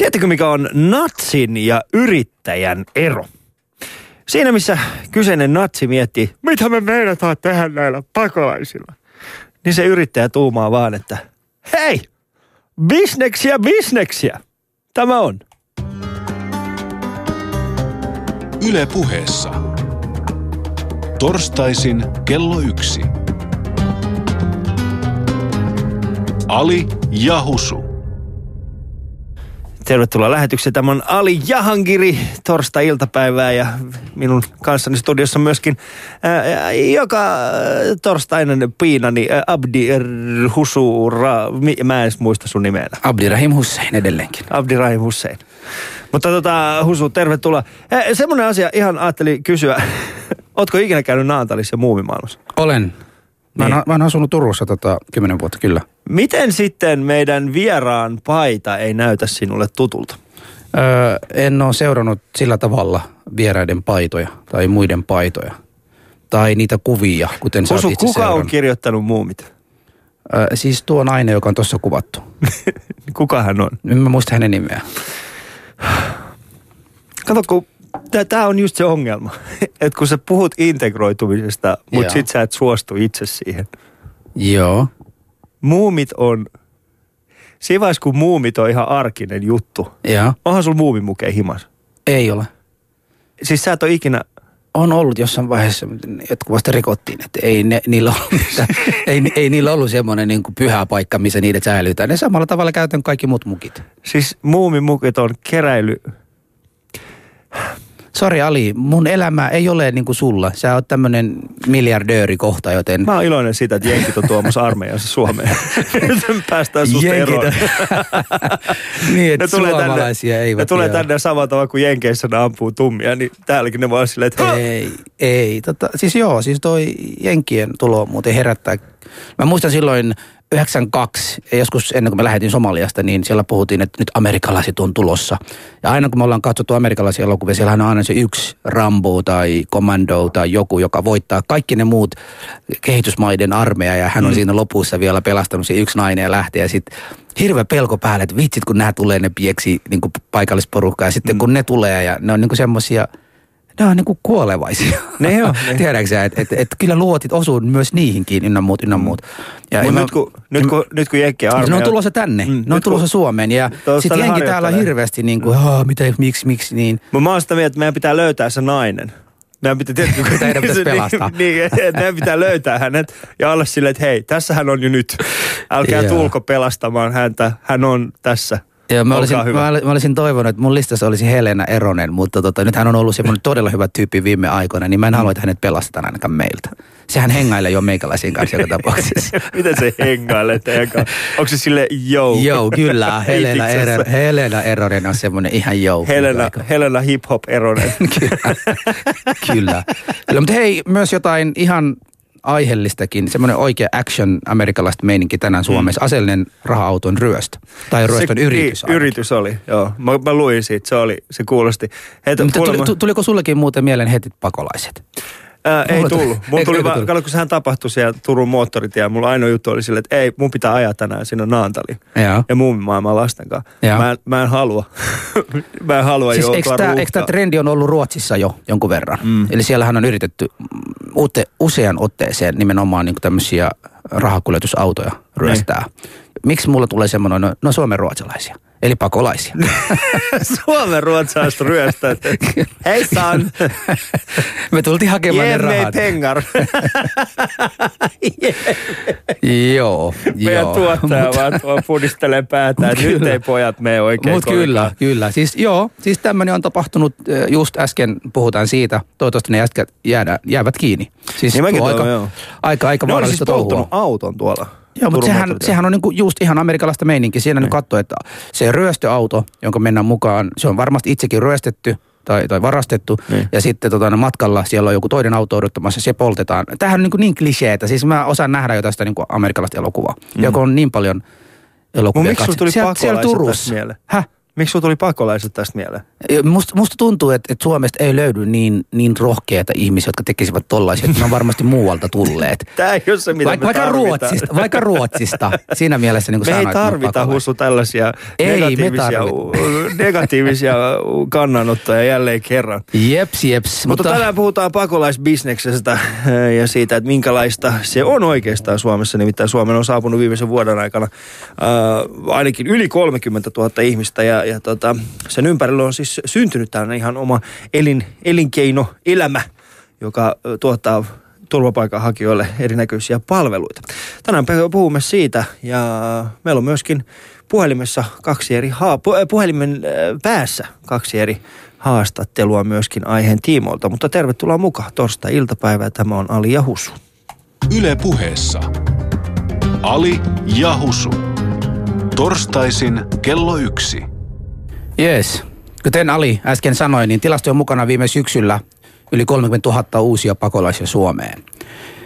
Tiedättekö mikä on natsin ja yrittäjän ero? Siinä missä kyseinen natsi miettii, mitä me meinataan tehdä näillä pakolaisilla, niin se yrittäjä tuumaa vaan, että hei, bisneksiä, bisneksiä. Tämä on. Yle puheessa. Torstaisin kello yksi. Ali Jahusu. Tervetuloa lähetykseen. Tämä on Ali Jahangiri torstai-iltapäivää ja minun kanssani studiossa myöskin ää, joka torstainen piinani ää, Abdi Husura, mä en edes muista sun nimeä. Abdirahim Hussein edelleenkin. Abdirahim Hussein. Mutta tota, Husu, tervetuloa. Semmoinen asia ihan ajattelin kysyä. Ootko ikinä käynyt Naantalissa ja muumimaailmassa? Olen. Mä, Niin. oon, mä oon asunut Turussa tota, kymmenen vuotta, kyllä. Miten sitten meidän vieraan paita ei näytä sinulle tutulta? Öö, en ole seurannut sillä tavalla vieraiden paitoja tai muiden paitoja. Tai niitä kuvia, kuten sä oot Husu, itse kuka on seurannut. kirjoittanut muumit? Öö, siis tuo nainen, joka on tuossa kuvattu. Kuka hän on? En mä muista hänen nimeä. Kato, kun tämä on just se ongelma. Että kun sä puhut integroitumisesta, mutta sit sä et suostu itse siihen. Joo. Muumit on, siinä vaiheessa kun muumit on ihan arkinen juttu. Joo. Onhan sulla muumimukea himas? Ei ole. Siis sä et ole ikinä, On ollut jossain vaiheessa, vasta rikottiin, että ei, ne, niillä, ollut, mitään- ei, ei niillä ollut semmoinen niin kuin pyhä paikka, missä niitä säilytään. Ne samalla tavalla käytän kaikki muut mukit. siis muumimukit on keräily. Sori Ali, mun elämä ei ole niin kuin sulla. Sä oot tämmönen miljardööri kohta, joten... Mä oon iloinen siitä, että jenkit on tuomassa armeijansa Suomeen. Nyt päästään susta Jenkit. eroon. niin, että suomalaisia eivät. ne tulee tänne samalla tavalla kuin Jenkeissä ne ampuu tummia, niin täälläkin ne voi olla silleen, että! Ei, ei. Tota, siis joo, siis toi Jenkien tulo muuten herättää. Mä muistan silloin 92, joskus ennen kuin me lähetin Somaliasta, niin siellä puhuttiin, että nyt amerikkalaiset on tulossa. Ja aina kun me ollaan katsottu amerikkalaisia elokuvia, siellä on aina se yksi Rambo tai Commando tai joku, joka voittaa kaikki ne muut kehitysmaiden armeija. Ja hän on siinä lopussa vielä pelastanut se yksi nainen ja lähtee ja sitten hirveä pelko päälle, että vitsit kun nämä tulee, ne pieksi niin paikallisporukkaa ja sitten kun ne tulee ja ne on niin semmoisia, ne on niinku kuolevaisia. Ne on, ne. Tiedätkö että et, et kyllä luotit osuu myös niihinkin ynnä muut, ynnä muut. Ja, Mut mä- nyt, kun, nyt, kun, nyt kun Mutta armeija... ne on tulossa tänne, Mm, ne on tulossa kun- Suomeen ja sitten ne jenki täällä hirveästi niin kuin, "Aa, mitä, miksi, miksi niin. Mutta mä oon sitä mieltä, että meidän pitää löytää se nainen. Meidän pitää, tiedätkö, kun- Teidän pitäisi pelastaa. niin, meidän pitää löytää hänet ja olla silleen, että hei, tässä hän on jo nyt. Älkää tulko pelastamaan häntä, hän on tässä. Ja mä Olkaa olisin, hyvä. mä, mä olisin toivonut, että mun listassa olisi Helena Eronen, mutta tota, nyt hän on ollut semmoinen todella hyvä tyyppi viime aikoina, niin mä en halua, että hänet pelastetaan ainakaan meiltä. Sehän hengailee jo meikäläisiin kanssa joka tapauksessa. Miten se hengailee teidän kanssa? Onko se sille yo? Joo, kyllä. Helena, Itiksessä. Ero, Helena Eronen on semmoinen ihan jou. Helena, Helena hip hop eronen. Kyllä. Kyllä, mutta hei, myös jotain ihan aiheellistakin, semmoinen oikea action amerikkalaista meininki tänään Suomessa, aseellinen raha-auton ryöstö. Tai ryöstön Se- yritys. niin, Yritys oli, joo. Mä, mä luin siitä, se oli, se kuulosti. Heitä, Mutta kuulemma- tuli, tu- tuliko sullekin muuten mieleen heti pakolaiset? Ää, ei tullut. Eikö- tuli eikö vaan, kato, kun sehän tapahtui siellä Turun moottoritie, mulla ainoa juttu oli silleen, että ei, mun pitää ajaa tänään sinne Naantaliin. Joo. Ja muun maailman lasten kanssa. Mä en, mä en halua. mä en halua Siis joutua eikö tämä ruuhkaan. trendi on ollut Ruotsissa jo jonkun verran? Mm. Eli siellähän on yritetty ute, usean otteeseen nimenomaan niin tämmöisiä rahakuljetusautoja ryöstää. Miksi mulla tulee semmoinen, no, no Suomen ruotsalaisia, eli pakolaisia. Suomen ruotsalaiset ryöstäjät. Hei san, Me tultiin hakemaan ne ge mig rahat. pengar. Joo, Meidän joo. tuottaja Mut- vaan tuo pudistelee päätään, nyt Kyllä. ei pojat mene oikein Mutta kyllä, kyllä. Siis joo, siis tämmöinen on tapahtunut just äsken, puhutaan siitä. Toivottavasti ne jätkät jäädä, jäävät kiinni. Siis Niin tuo aika, aika, aika Ne oli siis vaarallista touhua. polttanut auton tuolla. Joo, mutta sehän, sehän on niinku just ihan amerikkalaista meininkiä. Siinä nyt katsoo, että se ryöstöauto, jonka mennään mukaan, se on varmasti itsekin ryöstetty tai, tai varastettu. Niin. Ja sitten tota, matkalla siellä on joku toinen auto odottamassa, se poltetaan. Tämähän on niin, kuin niin kliseetä. Siis mä osaan nähdä jo tästä niin amerikkalaista elokuvaa, mm. joka on niin paljon elokuvia Mut miksi sulla tuli siellä pakolaiset Turussa. tästä mieleen? Häh? Miksi sulla tuli pakolaiset tästä mieleen? Musta, musta tuntuu, että, että Suomesta ei löydy niin, niin rohkeita ihmisiä, jotka tekisivät tollaisia, että ne on varmasti muualta tulleet. Tämä ei ole se, mitä Vaikka, me vaikka. Ruotsista, vaikka Ruotsista. Siinä mielessä niin kuin Me ei sanoit, niin tarvita. Hussu tällaisia Ei, negatiivisia, negatiivisia kannanottoja jälleen kerran. Jeps, jeps. Mutta, Mutta, tänään puhutaan pakolaisbisneksestä eh, ja siitä, että minkälaista se on oikeastaan Suomessa. Nimittäin Suomeen on saapunut viimeisen vuoden aikana äh, ainakin yli 30 000 ihmistä ja, ja tota, sen ympärillä on siis syntynyt tällainen ihan oma elin, elinkeino, elämä, joka tuottaa turvapaikanhakijoille erinäköisiä palveluita. Tänään puhumme siitä ja meillä on myöskin puhelimessa kaksi eri haa- pu- äh, puhelimen äh, päässä kaksi eri haastattelua myöskin aiheen tiimoilta. Mutta tervetuloa mukaan torstai-iltapäivää. Tämä on Ali ja Husu. Yle puheessa. Ali ja Husu. Torstaisin kello yksi. Jees. Kuten Ali äsken sanoi, niin tilastojen mukana viime syksyllä yli 30 000 uusia pakolaisia Suomeen.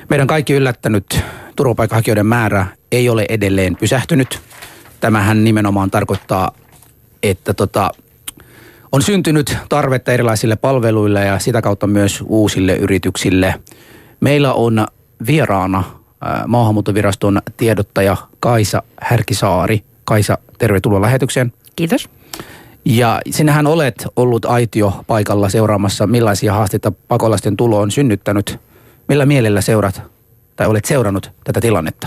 Meidän kaikki yllättänyt turvapaikanhakijoiden määrä ei ole edelleen pysähtynyt. Tämähän nimenomaan tarkoittaa, että tota, on syntynyt tarvetta erilaisille palveluille ja sitä kautta myös uusille yrityksille. Meillä on vieraana maahanmuuttoviraston tiedottaja Kaisa Härkisaari. Kaisa, tervetuloa lähetykseen. Kiitos. Ja sinähän olet ollut aitio paikalla seuraamassa, millaisia haasteita pakolaisten tulo on synnyttänyt. Millä mielellä seurat tai olet seurannut tätä tilannetta?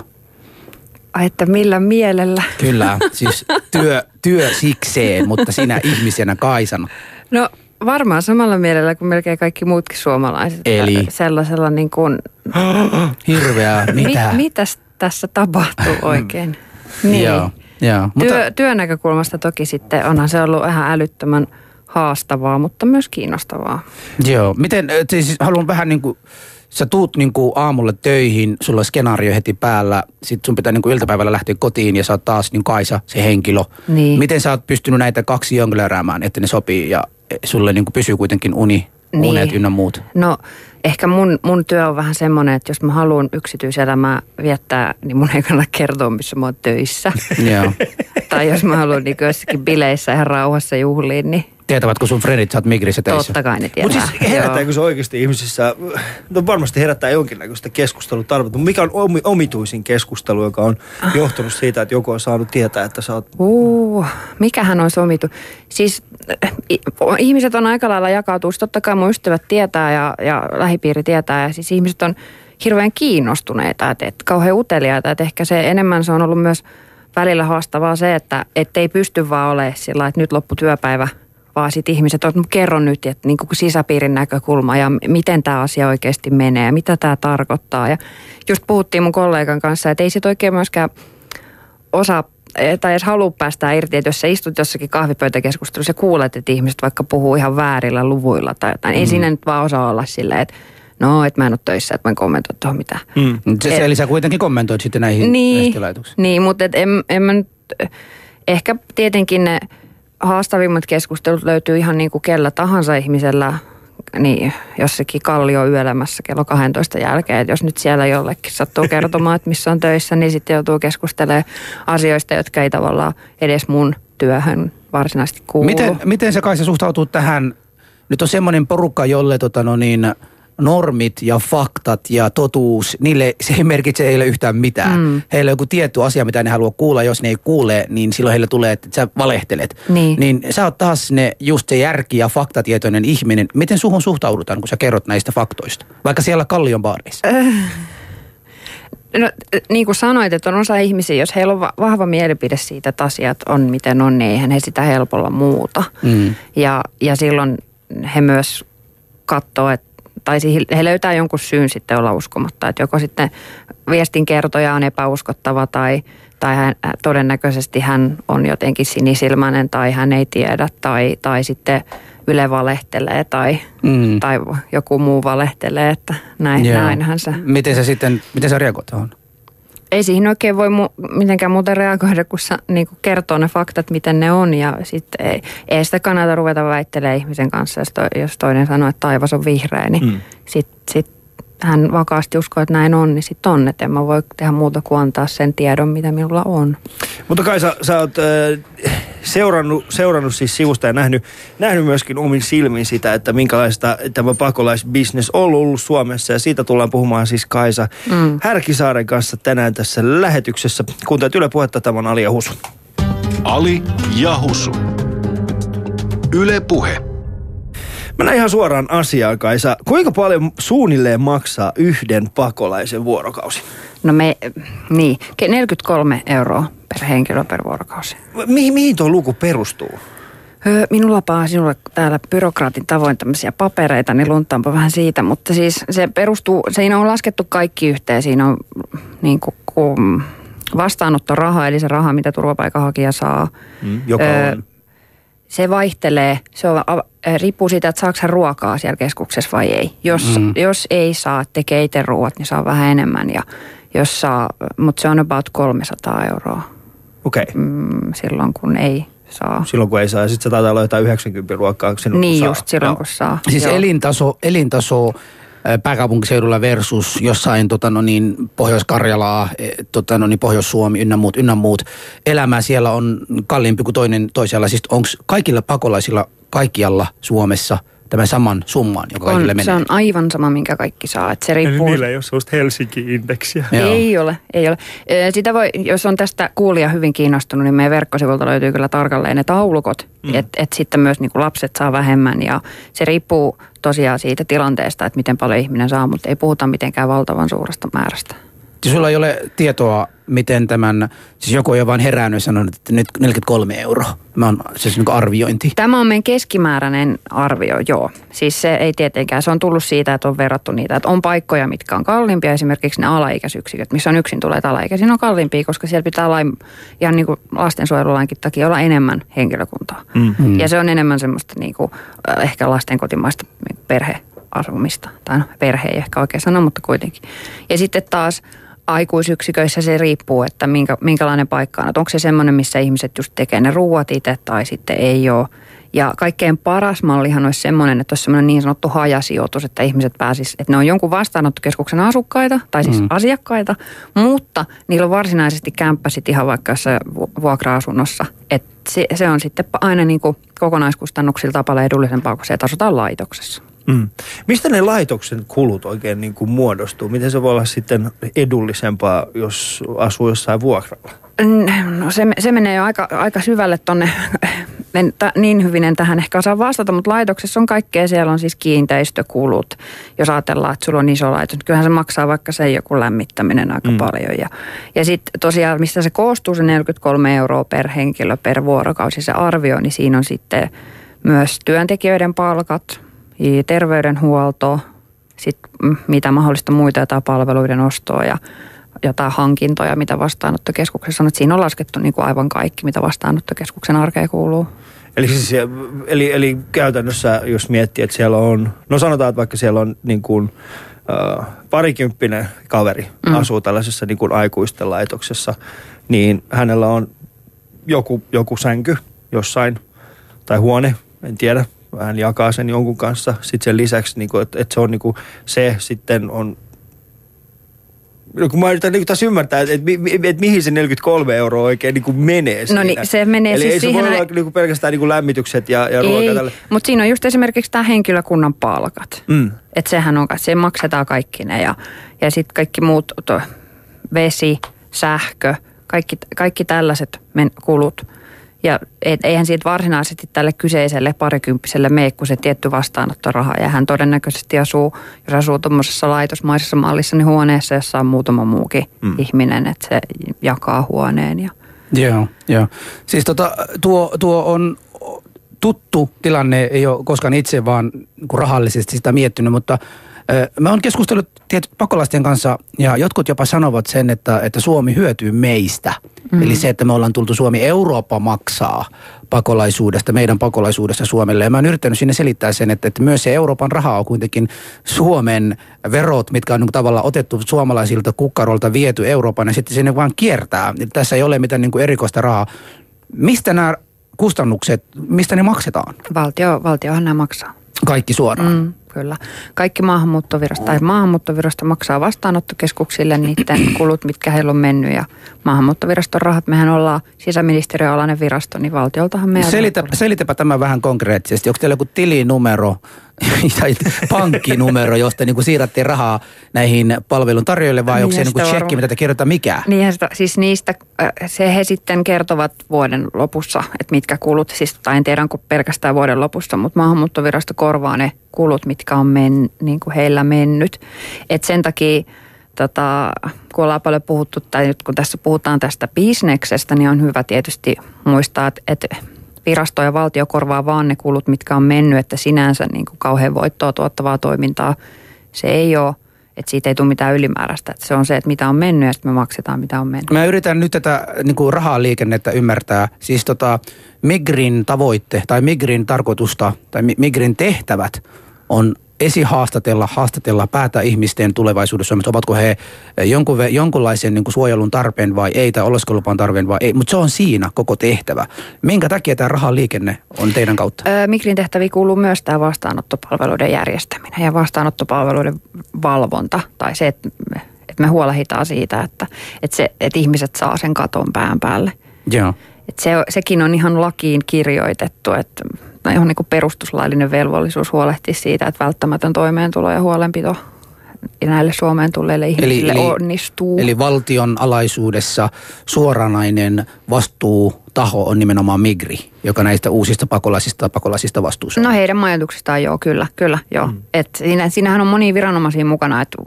Ai että millä mielellä? Kyllä, siis työ, työ sikseen, mutta sinä ihmisenä Kaisana. No varmaan samalla mielellä kuin melkein kaikki muutkin suomalaiset. Eli? Sellaisella niin kuin, Hirveää, mitä? Mi, mitäs tässä tapahtuu oikein? niin. Joo, joo. Mutta, Työ, työn näkökulmasta toki sitten onhan se ollut ihan älyttömän haastavaa, mutta myös kiinnostavaa. joo. Miten, siis haluan vähän niin kuin, sä tuut niin kuin aamulla töihin, sulla on skenaario heti päällä, sit sun pitää niin kuin iltapäivällä lähteä kotiin ja sä oot taas niin Kaisa, se henkilö. Niin. Miten sä oot pystynyt näitä kaksi jonglööräämään, että ne sopii ja sulle niin kuin pysyy kuitenkin uni, Niin. unet ynnä muut? No ehkä mun, mun työ on vähän semmoinen, että jos mä haluan yksityiselämää viettää, niin mun ei kannata kertoa, missä mä oon töissä. Tai jos mä haluan niin jossakin bileissä ihan rauhassa juhliin, niin Tietävätkö sun frendit, sä oot Migrissä töissä? totta kai ne tietää. Mutta siis herättääkö se oikeasti ihmisissä, no varmasti herättää jonkinnäköistä keskustelutarvetta, mikä on omi, omituisin keskustelu, joka on johtunut siitä, että joku on saanut tietää, että sä oot Uh, mikähän olisi omitu? Siis ihmiset on aika lailla jakautuu. Totta kai mun ystävät tietää ja, ja lähipiiri tietää. Ja siis ihmiset on hirveän kiinnostuneita, että, että kauhean uteliaita. Että ehkä se enemmän se on ollut myös välillä haastavaa se, että et ei pysty vaan olemaan sillä että nyt loppu työpäivä, vaan sitten ihmiset on, "Mut kerro nyt, että niin kuin sisäpiirin näkökulma ja miten tämä asia oikeasti menee ja mitä tämä tarkoittaa. Ja just puhuttiin mun kollegan kanssa, että ei sit oikein myöskään osaa tai edes halua päästä irti, että jos sä istut jossakin kahvipöytäkeskustelussa ja kuulet, että ihmiset vaikka puhuu ihan väärillä luvuilla tai jotain, mm. ei siinä nyt vaan osaa olla silleen, että no, että mä en ole töissä, että mä en kommentoi tuohon mitään. Mm. Se, se, eli sä kuitenkin kommentoit sitten näihin Niin, niin mutta et en, en mä nyt, ehkä tietenkin ne haastavimmat keskustelut löytyy ihan niin kuin kellä tahansa ihmisellä, niin jossakin kallio yölemässä kello 12 jälkeen. Et jos nyt siellä jollekin sattuu kertomaan, että missä on töissä, niin sitten joutuu keskustelemaan asioista, jotka ei tavallaan edes mun työhön varsinaisesti kuulu. Miten, miten se Kaisa suhtautuu tähän? Nyt on semmoinen porukka, jolle tota, no niin, normit ja faktat ja totuus, niille se ei merkitse heille yhtään mitään. Mm. Heillä on joku tietty asia, mitä ne haluaa kuulla. Jos ne ei kuule, niin silloin heille tulee, että sä valehtelet. Niin. niin sä oot taas ne, just se järki ja faktatietoinen ihminen. Miten suhun suhtaudutaan, kun sä kerrot näistä faktoista? Vaikka siellä Kallion baareissa. No, niin kuin sanoit, että on osa ihmisiä, jos heillä on va- vahva mielipide siitä, että asiat on miten on, niin eihän he sitä helpolla muuta. Mm. Ja, ja silloin he myös katsoo, että tai siihen- he löytää jonkun syyn sitten olla uskomatta. Että joko sitten viestin kertoja on epäuskottava tai, tai hän, todennäköisesti hän on jotenkin sinisilmäinen tai hän ei tiedä tai, tai sitten Yle valehtelee tai, Mm. tai joku muu valehtelee, että näin, Joo. näinhän se. Miten sä sitten, miten sä reagoit tuohon? Ei siihen oikein voi mu- mitenkään muuten reagoida, kun sä niin kertoo ne faktat, miten ne on. Ja sitten ei, ei sitä kannata ruveta väittelemään ihmisen kanssa, jos, to, jos toinen sanoo, että taivas on vihreä, niin mm. sitten sit hän vakaasti uskoo, että näin on, niin sitten on. Että en mä voi tehdä muuta kuin antaa sen tiedon, mitä minulla on. Mutta Kaisa, sä oot äh, seurannut, seurannut siis sivusta ja nähnyt, nähnyt myöskin omin silmin sitä, että minkälaista tämä pakolaisbisnes on ollut Suomessa. Ja siitä tullaan puhumaan siis Kaisa mm. Härkisaaren kanssa tänään tässä lähetyksessä. Kuuntelet Yle Puhetta, tämä on Ali ja Husu. Ali ja Husu. Yle Puhe. Mennään ihan suoraan asiaan, Kaisa. Kuinka paljon suunnilleen maksaa yhden pakolaisen vuorokausi? No me, niin, 43 euroa per henkilö per vuorokausi. Mihin, mihin tuo luku perustuu? Minulla on sinulle täällä byrokraatin tavoin tämmöisiä papereita, niin luntaanpa vähän siitä. Mutta siis se perustuu, siinä on laskettu kaikki yhteen. Siinä on niin kuin, kun vastaanottoraha, eli se raha, mitä turvapaikanhakija saa. Mm, joka Öö, on Se vaihtelee, se on, riippuu siitä, että saako ruokaa siellä keskuksessa vai ei. Jos, mm. jos ei saa, tekee itse ruoat, niin saa vähän enemmän. Ja jos saa, mutta se on about 300 euroa Okei. Okay. mm, silloin, kun ei saa. Silloin kun ei saa, ja sitten se taitaa olla jotain 90 ruokaa silloin niin kun saa. just silloin, Joo. kun saa. Siis Joo. elintaso, elintaso pääkaupunkiseudulla versus jossain tota, no niin, Pohjois-Karjalaa, eh, tota, no niin, Pohjois-Suomi ynnä muut, ynnä muut. Elämä siellä on kalliimpi kuin toinen toisella. Siis onko kaikilla pakolaisilla kaikkialla Suomessa tämän saman summan, joka kaikille on, menee? se on aivan sama, minkä kaikki saa. Et se Eli riippuu niillä ei ole sellaista Helsinki-indeksiä. Joo. Ei ole, ei ole. Sitä voi, jos on tästä kuulija hyvin kiinnostunut, niin meidän verkkosivulta löytyy kyllä tarkalleen ne taulukot, mm. että et sitten myös niin kuin lapset saa vähemmän ja se riippuu tosiaan siitä tilanteesta, että miten paljon ihminen saa, mutta ei puhuta mitenkään valtavan suuresta määrästä. Siis sulla ei ole tietoa, miten tämän, siis joku ei ole vaan herännyt ja sanonut, että nyt 43 euroa. Mä on siis niin arviointi. Tämä on meidän keskimääräinen arvio, joo. Siis se ei tietenkään, se on tullut siitä, että on verrattu niitä, että on paikkoja, mitkä on kalliimpia, esimerkiksi ne alaikäisyksiköt, missä on yksin tulee alaikäisiä, on kalliimpia, koska siellä pitää lain, ihan niin kuin lastensuojelulainkin takia olla enemmän henkilökuntaa. Mm. Ja se on enemmän semmoista niin kuin, äh, ehkä lasten kotimaista perheasumista, tai no, perhe ei ehkä oikein sano, mutta kuitenkin. Ja sitten taas aikuisyksiköissä se riippuu, että minkä, minkälainen paikka on. Että onko se semmoinen, missä ihmiset just tekee ne ruuat itse tai sitten ei ole. Ja kaikkein paras mallihan olisi semmoinen, että olisi semmoinen niin sanottu hajasijoitus, että ihmiset pääsis, että ne on jonkun vastaanottokeskuksen asukkaita, tai siis mm. asiakkaita, mutta niillä on varsinaisesti kämppä sitten ihan vaikka jossain vu- vuokra-asunnossa. Että se, se on sitten aina niin kuin kokonaiskustannuksilta paljon edullisempaa, kun se että asutaan laitoksessa. Mm. Mistä ne laitoksen kulut oikein niin kuin muodostuu? Miten se voi olla sitten edullisempaa, jos asuu jossain vuokralla? No se, se menee jo aika, aika syvälle tonne, en, ta, niin hyvin en tähän ehkä osaa vastata, mutta laitoksessa on kaikkea, siellä on siis kiinteistökulut, jos ajatellaan, että sulla on iso laitos. Kyllähän se maksaa vaikka se joku lämmittäminen aika mm. paljon. Ja, ja sitten tosiaan, mistä se koostuu se 43 euroa per henkilö per vuorokausi se arvio, niin siinä on sitten myös työntekijöiden palkat, terveydenhuolto, sitten mitä mahdollista muita jotain palveluiden ostoa ja jotain hankintoja, mitä vastaanottokeskuksessa on. Että siinä on laskettu niin kuin aivan kaikki, mitä vastaanottokeskuksen arkeen kuuluu. Eli, siis, eli, eli käytännössä, jos miettii, että siellä on, no sanotaan, että vaikka siellä on niin kuin, äh, parikymppinen kaveri mm. asuu tällaisessa niin kuin aikuisten laitoksessa, niin hänellä on joku, joku sänky jossain tai huone, en tiedä, hän jakaa sen jonkun kanssa. Sitten sen lisäksi, niin kuin, että, että se on niin kuin, se sitten on No kun mä yritän niin taas ymmärtää, että, että, mi- että mihin se 43 euroa oikein niin kuin menee siinä. No niin, se menee Eli siis ei se siihen- voi olla niin kuin pelkästään niin kuin lämmitykset ja, ja ruoka tälle. mutta siinä on just esimerkiksi tämä henkilökunnan palkat. Mm. Että sehän on, se maksetaan kaikki ne ja, ja sitten kaikki muut, to, vesi, sähkö, kaikki, kaikki tällaiset men, kulut. Ja et, eihän siitä varsinaisesti tälle kyseiselle parikymppiselle mene, kun se tietty vastaanottoraha. Ja hän todennäköisesti asuu, jos asuu tuommoisessa laitosmaisessa mallissa, niin huoneessa, jossa on muutama muukin mm. ihminen, että se jakaa huoneen. Ja, Joo, joo. Siis tota, tuo, tuo on tuttu tilanne, ei ole koskaan itse vaan niin rahallisesti sitä miettinyt, mutta mä oon keskustellut tietyt pakolaisten kanssa ja jotkut jopa sanovat sen, että, että Suomi hyötyy meistä. Mm. Eli se, että me ollaan tultu Suomi, Eurooppa maksaa pakolaisuudesta, meidän pakolaisuudesta Suomelle. Ja mä oon yrittänyt sinne selittää sen, että, että myös se Euroopan raha on kuitenkin Suomen verot, mitkä on niin tavallaan otettu suomalaisilta kukkarolta viety Euroopan ja sitten sinne vaan kiertää. Eli tässä ei ole mitään niin kuin erikoista rahaa. Mistä nämä kustannukset, mistä ne maksetaan? valtio, valtiohan nämä maksaa. Kaikki suoraan. Mm, kyllä. Kaikki maahanmuuttovirasto tai maahanmuuttovirasto maksaa vastaanottokeskuksille niiden kulut, mitkä heillä on mennyt. Ja maahanmuuttoviraston rahat, mehän ollaan sisäministeriön alainen virasto, niin valtioltahan meidän... Selitä, selitäpä tämä vähän konkreettisesti. Onko teillä joku tilinumero tai pankkinumero, josta niin kuin siirrätte rahaa näihin palveluntarjoajille vai Niin, onko se niin kuin tsekki, mitä te kerrotaan mikä? Niin, sitä, siis niistä, äh, se he sitten kertovat vuoden lopussa, että mitkä kulut, siis, tai en tiedä onko pelkästään vuoden lopussa, mutta maahanmuuttovirasto korvaa ne kulut, mitkä on men, niin kuin heillä mennyt. Et sen takia, tota, kun ollaan paljon puhuttu, tai nyt kun tässä puhutaan tästä bisneksestä, niin on hyvä tietysti muistaa, että, että virasto ja valtio korvaa vaan ne kulut, mitkä on mennyt, että sinänsä niin kuin kauhean voittoa tuottavaa toimintaa se ei ole, että siitä ei tule mitään ylimääräistä. Että se on se, että mitä on mennyt ja sitten me maksetaan mitä on mennyt. Mä yritän nyt tätä niin kuin rahaa liikennettä ymmärtää. Siis tota, Migrin tavoitte tai Migrin tarkoitusta tai Mi- Migrin tehtävät on esihaastatella, haastatella päätä ihmisten tulevaisuudessa Suomessa. Ovatko he jonkun, ve- jonkunlaisen niin kuin suojelun tarpeen vai ei, tai oleskelupan tarpeen vai ei. Mutta se on siinä koko tehtävä. Minkä takia tämä rahan liikenne on teidän kautta? Öö, Migrin tehtäviin kuuluu myös tämä vastaanottopalveluiden järjestäminen ja vastaanottopalveluiden valvonta. Tai se, että me, että me huolehditaan siitä, että, että, se, että ihmiset saa sen katon pään päälle. Joo. Et se, sekin on ihan lakiin kirjoitettu, että no on niin perustuslaillinen velvollisuus huolehtia siitä, että välttämätön toimeentulo ja huolenpito näille Suomeen tulleille ihmisille eli- onnistuu. Eli valtion alaisuudessa suoranainen vastuutaho on nimenomaan Migri, joka näistä uusista pakolaisista pakolaisista vastuussa. on. No heidän majoituksistaan joo, kyllä, kyllä, joo. Mm. Et siinä, siinähän on monia viranomaisia mukana, että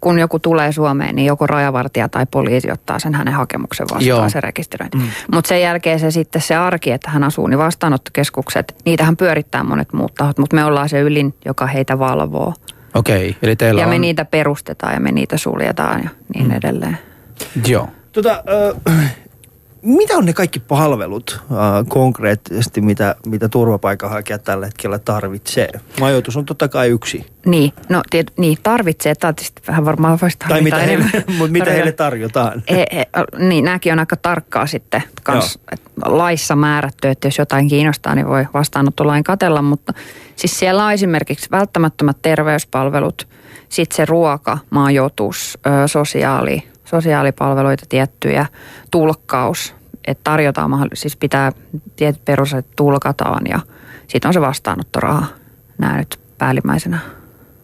kun joku tulee Suomeen, niin joko rajavartija tai poliisi ottaa sen hänen hakemuksen vastaan, joo. se rekisteröinti. Mm. Mutta sen jälkeen se sitten se arki, että hän asuu, niin vastaanottokeskukset, niitähän pyörittää monet muut tahot, mutta me ollaan se ylin, joka heitä valvoo. Okei, eli teillä ja on... me niitä perustetaan ja me niitä suljetaan ja niin mm. edelleen. Joo. Tota, äh, mitä on ne kaikki palvelut äh, konkreettisesti, mitä, mitä turvapaikanhakija tällä hetkellä tarvitsee? Majoitus on totta kai yksi. Niin, no tiet, niin, tarvitsee, että tietysti vähän varmaan voisi Tai mitä heille, mutta mitä heille tarjotaan? He, he, niin, nämäkin on aika tarkkaa sitten kans, et laissa määrätty, että jos jotain kiinnostaa, niin voi vastaanottolain katella, mutta siis siellä on esimerkiksi välttämättömät terveyspalvelut, sitten se ruoka, majoitus, sosiaali, sosiaalipalveluita tiettyjä, tulkkaus, että tarjotaan, siis pitää tietyt perus, että tulkataan ja sitten on se vastaanottoraha, nämä nyt päällimmäisenä.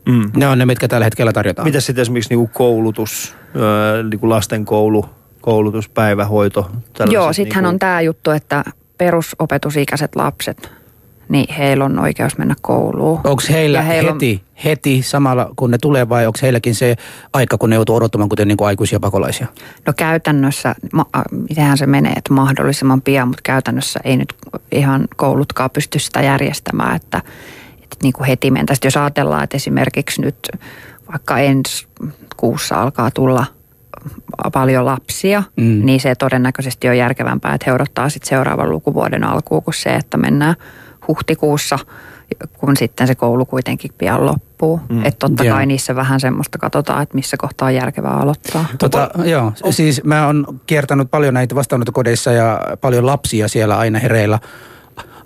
Mm. Ne on ne, mitkä tällä hetkellä tarjotaan. Mitä sitten esimerkiksi niinku koulutus, öö, niinku lasten koulu, koulutus, päivähoito? Joo, sittenhän niinku- on tämä juttu, että perusopetusikäiset lapset, niin heillä on oikeus mennä kouluun. Onko heillä, Ja heillä heti, heti samalla kun ne tulee vai onko heilläkin se aika, kun ne joutuu odottamaan kuten niin kuin aikuisia pakolaisia? No käytännössä, ma, mitenhän se menee, että mahdollisimman pian, mutta käytännössä ei nyt ihan koulutkaan pysty sitä järjestämään, että, että niin kuin heti mentäisiin. Jos ajatellaan, että esimerkiksi nyt vaikka ensi kuussa alkaa tulla paljon lapsia, mm. niin se todennäköisesti on järkevämpää, että he odottaa sitten seuraavan lukuvuoden alkuun kuin se, että mennään huhtikuussa, kun sitten se koulu kuitenkin pian loppuu. Mm. Että totta Joo. kai niissä vähän semmoista katsotaan, että missä kohtaa on järkevää aloittaa. Tota, joo, siis mä oon kiertänyt paljon näitä vastaanottokodeissa ja paljon lapsia siellä aina hereillä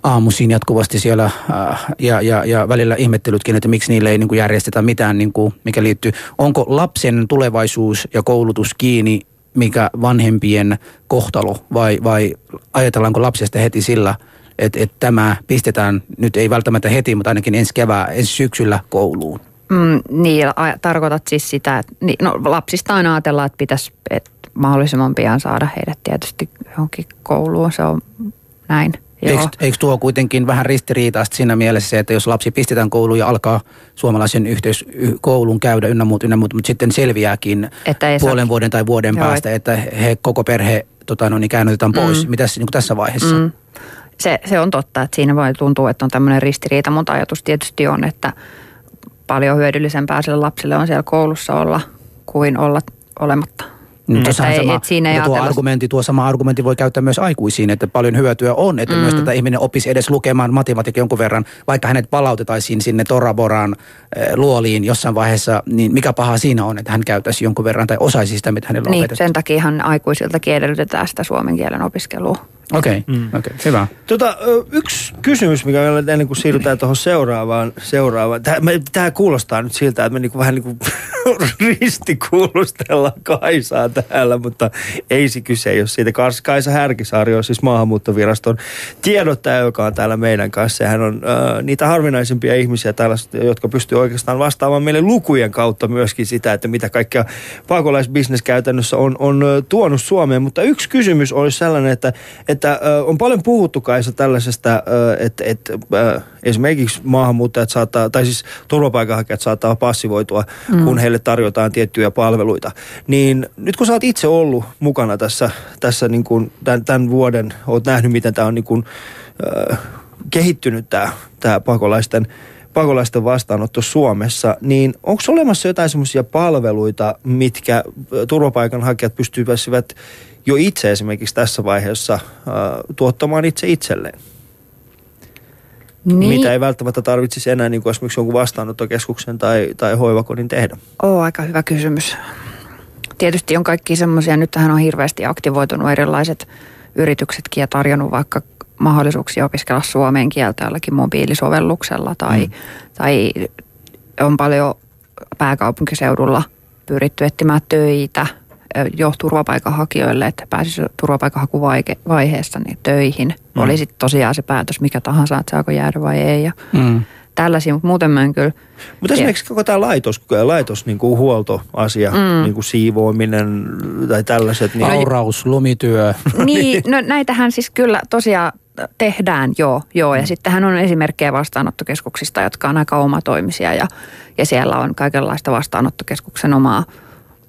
aamuisin jatkuvasti siellä äh, ja, ja, ja välillä ihmettelytkin, että miksi niille ei niin kuin järjestetä mitään, niin kuin, mikä liittyy. Onko lapsen tulevaisuus ja koulutus kiinni, mikä vanhempien kohtalo vai, vai ajatellaanko lapsesta heti sillä, että, että tämä pistetään nyt ei välttämättä heti, mutta ainakin ensi kevää, ensi syksyllä kouluun? Mm, niin, a- tarkoitat siis sitä, että niin, no, lapsista aina ajatellaan, että pitäisi että mahdollisimman pian saada heidät tietysti johonkin kouluun, se on näin. Joo. Eikö, eikö tuo kuitenkin vähän ristiriitaista siinä mielessä että jos lapsi pistetään kouluun ja alkaa suomalaisen yhteys, y- koulun käydä ynnä muut, ynnä muut, mutta sitten selviääkin Että ei saa- puolen vuoden tai vuoden Joo, päästä, että he koko perhe tota, no, niin käännytetään pois. Mm. Mitäs niin tässä vaiheessa? Mm. Se, se on totta, että siinä voi tuntua, että on tämmöinen ristiriita, mutta ajatus tietysti on, että paljon hyödyllisempää sille lapselle on siellä koulussa olla kuin olla olematta. Mm. Että ei- sama, et siinä ei tuo, ajatella- argumentti, tuo sama argumentti voi käyttää myös aikuisiin, että paljon hyötyä on, että mm. myös tätä ihminen opisi edes lukemaan matematiikkaa jonkun verran, vaikka hänet palautetaisiin sinne Toraboran äh, luoliin jossain vaiheessa, niin mikä paha siinä on, että hän käyttäisi jonkun verran tai osaisi sitä, mitä hänellä on Niin, opetettu. sen takiahan aikuisiltakin edellytetään sitä suomen kielen opiskelua. Okei, okay, mm. okay, hyvä. Tota, yksi kysymys, mikä meillä on ennen kuin siirrytään tuohon seuraavaan. seuraavaan. Tämä kuulostaa nyt siltä, että me niinku vähän niin kuin ristikuulustellaan Kaisaa täällä, mutta ei se kyse ole siitä. Kaisa Härkisaari on siis maahanmuuttoviraston tiedottaja, joka on täällä meidän kanssa. Ja hän on äh, niitä harvinaisimpia ihmisiä täällä, jotka pystyy oikeastaan vastaamaan meille lukujen kautta myöskin sitä, että mitä kaikkea pakolaisbisnes käytännössä on, on tuonut Suomeen. Mutta yksi kysymys olisi sellainen, että, että äh, on paljon puhuttu Kaisa tällaisesta, äh, että, että äh, esimerkiksi maahanmuuttajat saattaa, tai siis turvapaikanhakijat saattaa passivoitua, mm. kun heille tarjotaan tiettyjä palveluita. Niin nyt kun sä oot itse ollut mukana tässä, tässä niin kuin tämän, tämän vuoden, oot nähnyt miten tämä on niin kuin, äh, kehittynyt tämä, tämä pakolaisten pakolaisten vastaanotto Suomessa, niin onko olemassa jotain semmoisia palveluita, mitkä turvapaikanhakijat pystyvät jo itse esimerkiksi tässä vaiheessa äh, tuottamaan itse itselleen? Niin. Mitä ei välttämättä tarvitsisi enää niin kuin esimerkiksi jonkun vastaanottokeskuksen tai, tai hoivakodin tehdä? Oo, aika hyvä kysymys. Tietysti on kaikki semmoisia, nyt tähän on hirveästi aktivoitunut erilaiset yrityksetkin ja tarjonnut vaikka mahdollisuuksia opiskella suomen kieltä jollakin mobiilisovelluksella tai, mm. tai on paljon pääkaupunkiseudulla pyritty etsimään töitä – jo turvapaikanhakijoille, että pääsisi turvapaikanhakuvaiheessa niin töihin. Mm. Oli sitten tosiaan se päätös mikä tahansa, että saako jäädä vai ei. Ja mm. Tällaisia, mutta muuten mä en kyllä... Mutta esimerkiksi koko tämä laitos, laitos niin kuin huoltoasia, mm. niin kuin siivoaminen tai tällaiset. Niin... Auraus, lumityö. Niin, no näitähän siis kyllä tosiaan tehdään, joo, joo. Ja mm. sittenhän on esimerkkejä vastaanottokeskuksista, jotka on aika omatoimisia ja, ja siellä on kaikenlaista vastaanottokeskuksen omaa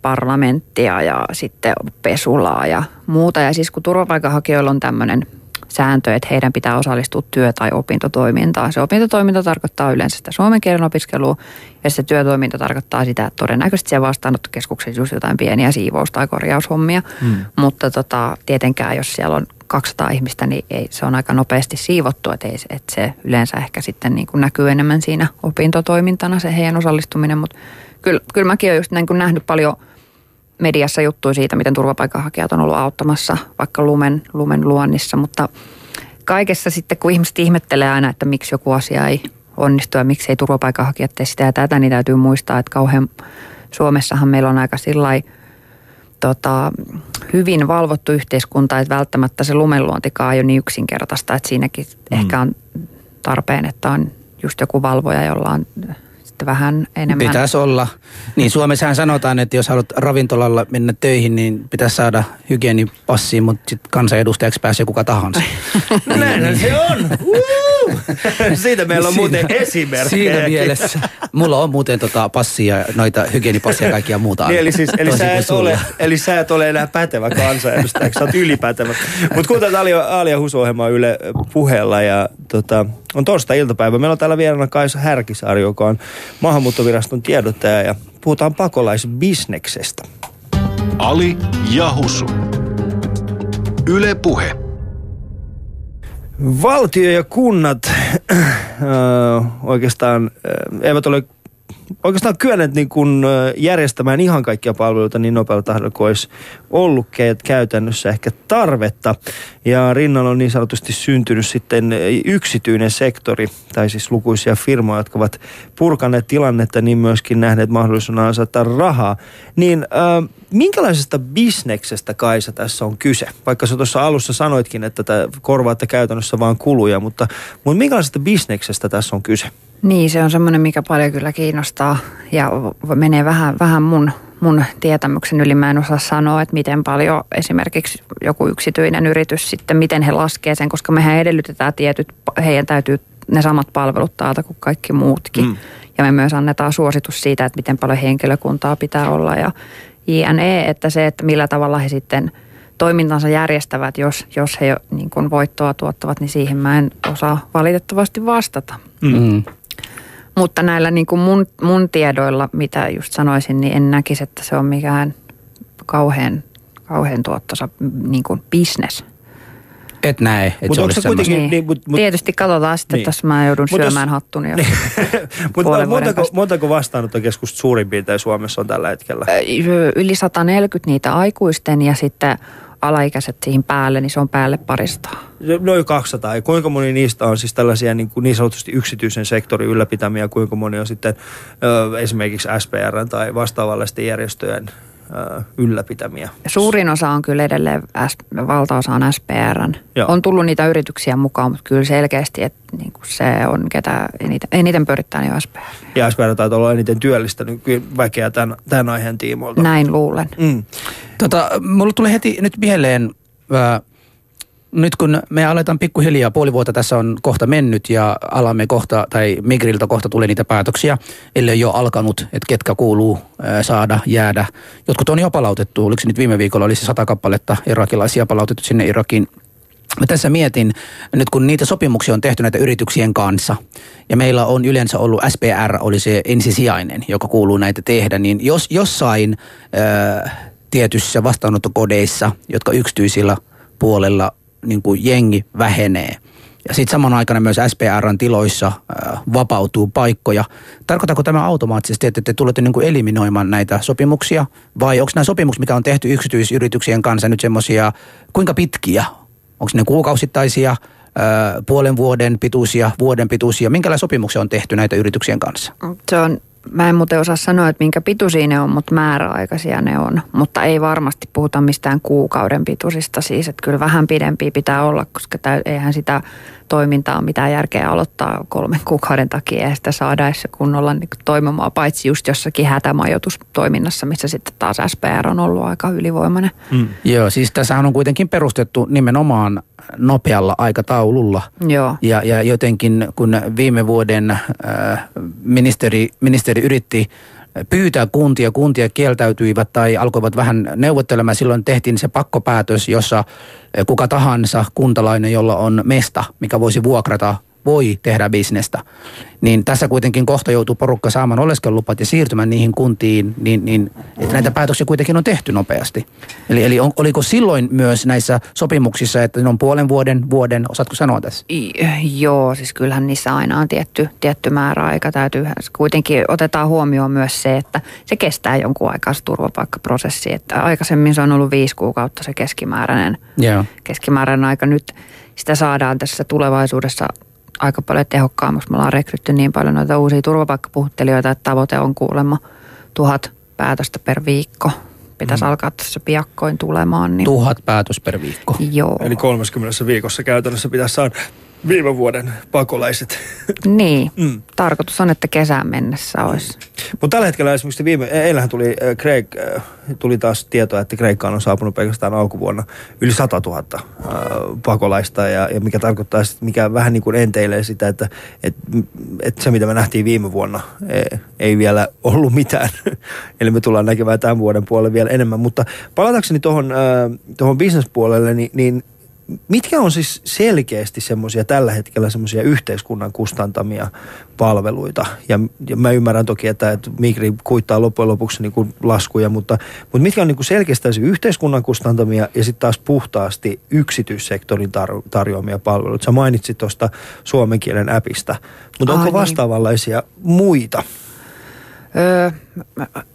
parlamenttia ja sitten pesulaa ja muuta. Ja siis kun turvapaikanhakijoilla on tämmöinen sääntö, että heidän pitää osallistua työ- tai opintotoimintaan. Se opintotoiminta tarkoittaa yleensä sitä suomen kielen opiskelua ja se työtoiminta tarkoittaa sitä, että todennäköisesti siellä vastaanottokeskuksessa just jotain pieniä siivous- tai korjaushommia. Hmm. Mutta tota, tietenkään, jos siellä on 200 ihmistä, niin ei, se on aika nopeasti siivottu, että, ei, että se yleensä ehkä sitten niin kuin näkyy enemmän siinä opintotoimintana se heidän osallistuminen, mutta kyllä, kyllä mäkin olen just niin kuin nähnyt paljon – mediassa juttuja siitä, miten turvapaikanhakijat on ollut auttamassa vaikka lumen, lumen luonnissa, mutta kaikessa sitten, kun ihmiset ihmettelee aina, että miksi joku asia ei onnistu ja miksi ei turvapaikanhakijat tee sitä ja tätä, niin täytyy muistaa, että kauhean Suomessahan meillä on aika sillai, tota, hyvin valvottu yhteiskunta, että välttämättä se lumenluontikaan ei ole niin yksinkertaista, että siinäkin mm. ehkä on tarpeen, että on just joku valvoja, jolla on sitten vähän enemmän. Pitäisi olla. Niin Suomessahan sanotaan, että jos haluat ravintolalla mennä töihin, niin pitäisi saada hygienipassi, mutta sitten kansanedustajaksi pääsee kuka tahansa. no näinhän se on. Siitä meillä on muuten esimerkkejä. Siinä mielessä. Mulla on muuten tota passia, noita hygienipassia ja kaikkia muuta. Niin, eli, siis, eli, sä et ole, eli sä et ole enää pätevä kansanedustajaksi, sä oot ylipätevä. Mutta kuuntelet Alia, Alia Husu-ohjelmaa Yle puheella ja tota, on torstai-iltapäivä. Meillä on täällä vieraana Kaisa Härkisaari, joka on maahanmuuttoviraston tiedottaja ja puhutaan pakolaisbisneksestä. Ali Jahusu. Yle Puhe. Valtio ja kunnat äh, oikeastaan äh, eivät ole oikeastaan kyenneet niin kuin järjestämään ihan kaikkia palveluita niin nopealla tahdilla kuin olisi ollut käytännössä ehkä tarvetta. Ja rinnalla on niin sanotusti syntynyt sitten yksityinen sektori, tai siis lukuisia firmoja, jotka ovat purkaneet tilannetta, niin myöskin nähneet mahdollisuuden ansaita rahaa. Niin äh, minkälaisesta bisneksestä Kaisa tässä on kyse? Vaikka sä tuossa alussa sanoitkin, että tätä korvaatte käytännössä vaan kuluja, mutta, mutta minkälaisesta bisneksestä tässä on kyse? Niin, se on semmoinen, mikä paljon kyllä kiinnostaa ja menee vähän, vähän mun, mun tietämyksen yli. Mä en osaa sanoa, että miten paljon esimerkiksi joku yksityinen yritys sitten, miten he laskee sen, koska mehän edellytetään tietyt, heidän täytyy ne samat palvelut taata kuin kaikki muutkin. Mm. Ja me myös annetaan suositus siitä, että miten paljon henkilökuntaa pitää olla ja JNE, että se, että millä tavalla he sitten toimintansa järjestävät, jos, jos he niin kuin voittoa tuottavat, niin siihen mä en osaa valitettavasti vastata. Mm. mm. Mutta näillä niin kuin mun, mun tiedoilla, mitä just sanoisin, niin en näkisi, että se on mikään kauhean, kauhean tuottosa niin kuin business. Et näe, että mut se olisi kuitenkin, niin. Niin, mut, mut, Tietysti katsotaan sitten, niin. että mä joudun mut syömään jos, hattuni. mutta montako, montako vastaanottokeskusta suurin piirtein Suomessa on tällä hetkellä? Yli 140 niitä aikuisten ja sitten alaikäiset siihen päälle, niin se on päälle parista. Noin 200. Ja kuinka moni niistä on siis tällaisia niin, kuin niin sanotusti yksityisen sektorin ylläpitämiä, kuinka moni on sitten ö, esimerkiksi SPR tai vastaavallisten järjestöjen ylläpitämiä? Suurin osa on kyllä edelleen, S- valtaosa on SPR. Joo. On tullut niitä yrityksiä mukaan, mutta kyllä selkeästi, että niin kuin se on ketä eniten, eniten pyörittää niin SPR. Ja SPR taitaa olla eniten työllistänyt kyllä väkeä tämän, tämän aiheen tiimoilta. Näin luulen. Mm. Tota, mulle tuli heti nyt mieleen, ää, nyt kun me aletaan pikkuhiljaa, puoli vuotta tässä on kohta mennyt ja alamme kohta, tai Migriltä kohta tulee niitä päätöksiä, ellei jo alkanut, että ketkä kuuluu saada, jäädä. Jotkut on jo palautettu, oliko nyt viime viikolla, oli se sata kappaletta irakilaisia palautettu sinne Irakiin. Mä tässä mietin, nyt kun niitä sopimuksia on tehty näitä yrityksien kanssa, ja meillä on yleensä ollut SPR, oli se ensisijainen, joka kuuluu näitä tehdä, niin jos jossain ää, tietyssä vastaanottokodeissa, jotka yksityisillä puolella niin kuin jengi vähenee, ja sitten saman aikana myös SPRn tiloissa ää, vapautuu paikkoja. Tarkoittaako tämä automaattisesti, että te tulette niin kuin eliminoimaan näitä sopimuksia? Vai onko nämä sopimukset, mitä on tehty yksityisyrityksien kanssa nyt semmoisia, kuinka pitkiä? Onko ne kuukausittaisia, ää, puolen vuoden pituisia, vuoden pituisia? Minkälaisia sopimuksia on tehty näitä yrityksien kanssa? Se on, mä en muuten osaa sanoa, että minkä pituisia ne on, mutta määräaikaisia ne on. Mutta ei varmasti puhuta mistään kuukauden pituisista siis, että kyllä vähän pidempiä pitää olla, koska täy, eihän sitä toimintaa ole mitään järkeä aloittaa kolmen kuukauden takia ja sitä saada edes kunnolla niin toimimaan, paitsi just jossakin hätämajoitustoiminnassa, missä sitten taas SPR on ollut aika ylivoimainen. Mm. Joo, siis tässähän on kuitenkin perustettu nimenomaan nopealla aikataululla. Joo. Ja, ja jotenkin kun viime vuoden äh, ministeri, ministeri yritti pyytää kuntia, kuntia kieltäytyivät tai alkoivat vähän neuvottelemaan. Silloin tehtiin se pakkopäätös, jossa äh, kuka tahansa kuntalainen, jolla on mesta, mikä voisi vuokrata voi tehdä bisnestä. Niin tässä kuitenkin kohta joutuu porukka saamaan oleskelulupat ja siirtymään niihin kuntiin, niin, niin että näitä päätöksiä kuitenkin on tehty nopeasti. Eli, eli on, oliko silloin myös näissä sopimuksissa, että ne on puolen vuoden, vuoden, osaatko sanoa tässä? I- Joo, siis kyllähän niissä aina on tietty, tietty määräaika. Täytyy kuitenkin otetaan huomioon myös se, että se kestää jonkun aikaa se turvapaikkaprosessi. Että aikaisemmin se on ollut viisi kuukautta se keskimääräinen, Joo. keskimääräinen aika. Nyt sitä saadaan tässä tulevaisuudessa aika paljon tehokkaammaksi. Me ollaan rekrytty niin paljon noita uusia turvapaikkapuhuttelijoita, että tavoite on kuulemma tuhat päätöstä per viikko. Pitäisi mm. alkaa tässä piakkoin tulemaan. Niin, Tuhat päätös per viikko. joo. Eli 30 viikossa käytännössä pitäisi saada viime vuoden pakolaiset. Niin, Mm. tarkoitus on, että kesään mennessä olisi. Mutta tällä hetkellä esimerkiksi viime, eilähän tuli, Craig, äh, tuli taas tietoa, että Kreikkaan on saapunut pelkästään alkuvuonna yli 100 000 äh, pakolaista ja, ja mikä tarkoittaa, mikä vähän niin kuin enteilee sitä, että et, et se mitä me nähtiin viime vuonna ei, ei vielä ollut mitään. Eli me tullaan näkemään tämän vuoden puolelle vielä enemmän. Mutta palatakseni tuohon äh, tohon bisnespuolelle, niin, niin mitkä on siis selkeästi semmoisia tällä hetkellä semmoisia yhteiskunnan kustantamia palveluita? Ja, ja mä ymmärrän toki, että, että Migri kuittaa loppujen lopuksi niin kuin laskuja, mutta, mutta mitkä on niin kuin selkeästi yhteiskunnan kustantamia ja sitten taas puhtaasti yksityissektorin tar- tarjoamia palveluita? Sä mainitsit tuosta suomen kielen appista, mutta Ai onko niin. vastaavanlaisia muita? Öö,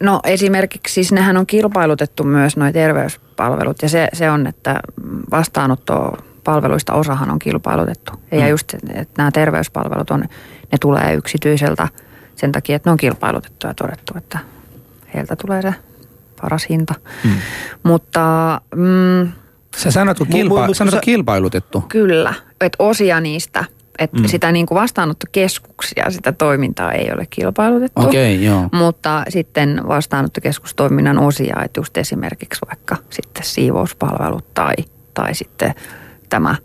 no esimerkiksi siis nehän on kilpailutettu myös nuo terveyspalvelut ja se, se on, että vastaanottopalveluista osahan on kilpailutettu. Ja Mm. just, että nämä terveyspalvelut on, ne tulee yksityiseltä sen takia, että ne on kilpailutettu ja todettu, että heiltä tulee se paras hinta. Mm. Mutta mm, Sä sanot, Mu- kilpa- mu- sanot kilpailutettu. Kyllä, että osia niistä, että Mm. mm. sitä niin kuin vastaanottokeskuksia, sitä toimintaa ei ole kilpailutettu. Okay, joo. Mutta sitten vastaanottokeskustoiminnan osia, että just esimerkiksi vaikka sitten siivouspalvelut tai, tai sitten tämä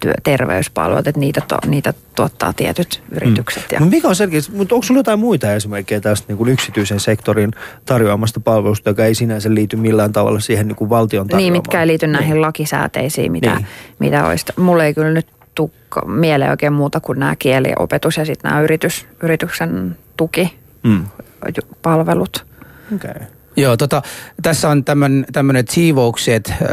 työ, terveyspalvelut, että niitä, to, niitä tuottaa tietyt yritykset. Ja, Mutta mikä on selkeästi, mutta onko sulla jotain muita esimerkkejä tästä niin kuin yksityisen sektorin tarjoamasta palvelusta, joka ei sinänsä liity millään tavalla siihen niin kuin valtion niin, tarjoamaan? mitkä ei liity näihin lakisääteisiin, mitä, Niin. niin. mitä olisi. Mulle ei kyllä nyt tule mieleen oikein muuta kuin nämä kieliopetus ja sitten nämä yritys, yrityksen Mm. tukipalvelut. Okay. Joo, tota, tässä on tämmöinen, että siivoukset ö,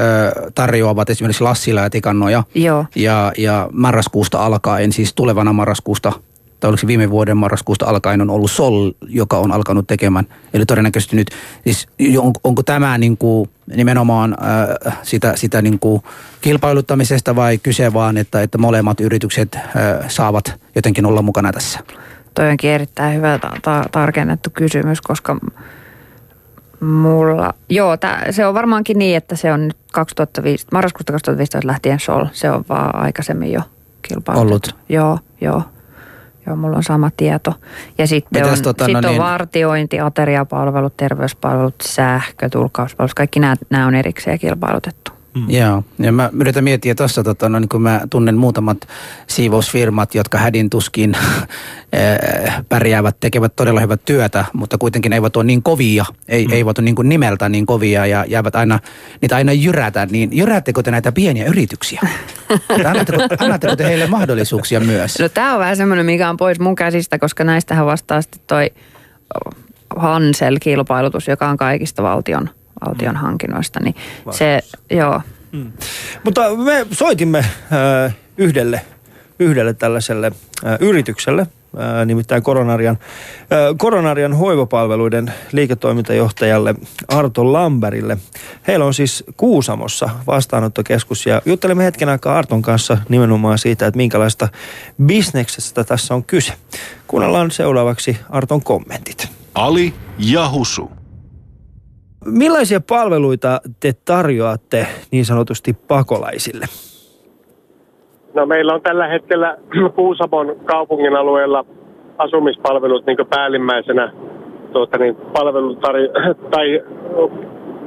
tarjoavat esimerkiksi Lassila ja Tikannoja. Joo. Ja, ja marraskuusta alkaen, siis tulevana marraskuusta tai oliko se viime vuoden marraskuusta alkaen on ollut Sol, joka on alkanut tekemään. Eli todennäköisesti nyt, siis on, onko tämä niin kuin nimenomaan äh, sitä, sitä niin kuin kilpailuttamisesta vai kyse vaan, että, että molemmat yritykset äh, saavat jotenkin olla mukana tässä? Toi onkin erittäin hyvä ta- ta- tarkennettu kysymys, koska mulla, joo, tää, se on varmaankin niin, että se on nyt 2005, marraskuusta 2015 lähtien Sol, se on vaan aikaisemmin jo kilpailutettu. Ollut. Joo, joo. Joo, mulla on sama tieto. Ja sitten Mitäs on, tota, sit no on niin- vartiointi, ateriapalvelut, terveyspalvelut, sähkö, tulkkauspalvelut. Kaikki nämä, nämä on erikseen kilpailutettu. Mm. Joo, ja mä yritän miettiä tuossa, tota, no, niin kun mä tunnen muutamat siivousfirmat, jotka hädin tuskin eh, pärjäävät, tekevät todella hyvät työtä, mutta kuitenkin eivät ole niin kovia, ei, mm. eivät ole niin kuin nimeltä niin kovia ja jäävät aina, niitä aina jyrätä, niin jyräättekö te näitä pieniä yrityksiä? Annatteko, annatteko te heille mahdollisuuksia myös? No tämä on vähän semmoinen, mikä on pois mun käsistä, koska näistähän vastaa sitten toi Hansel-kilpailutus, joka on kaikista valtion, valtion hankinnoista. Niin se, joo, Mutta me soitimme äh, yhdelle, yhdelle tällaiselle äh, yritykselle, nimittäin Koronarian, Koronarian hoivapalveluiden liiketoimintajohtajalle Arto Lamberille. Heillä on siis Kuusamossa vastaanottokeskus ja juttelimme hetken aikaa Arton kanssa nimenomaan siitä, että minkälaista bisneksestä tässä on kyse. Kuunnellaan seuraavaksi Arton kommentit. Ali ja Husu. Millaisia palveluita te tarjoatte niin sanotusti pakolaisille? No meillä on tällä hetkellä Kuusamon kaupungin alueella asumispalvelut niin päällimmäisenä tuota, niin palvelutarjo- tai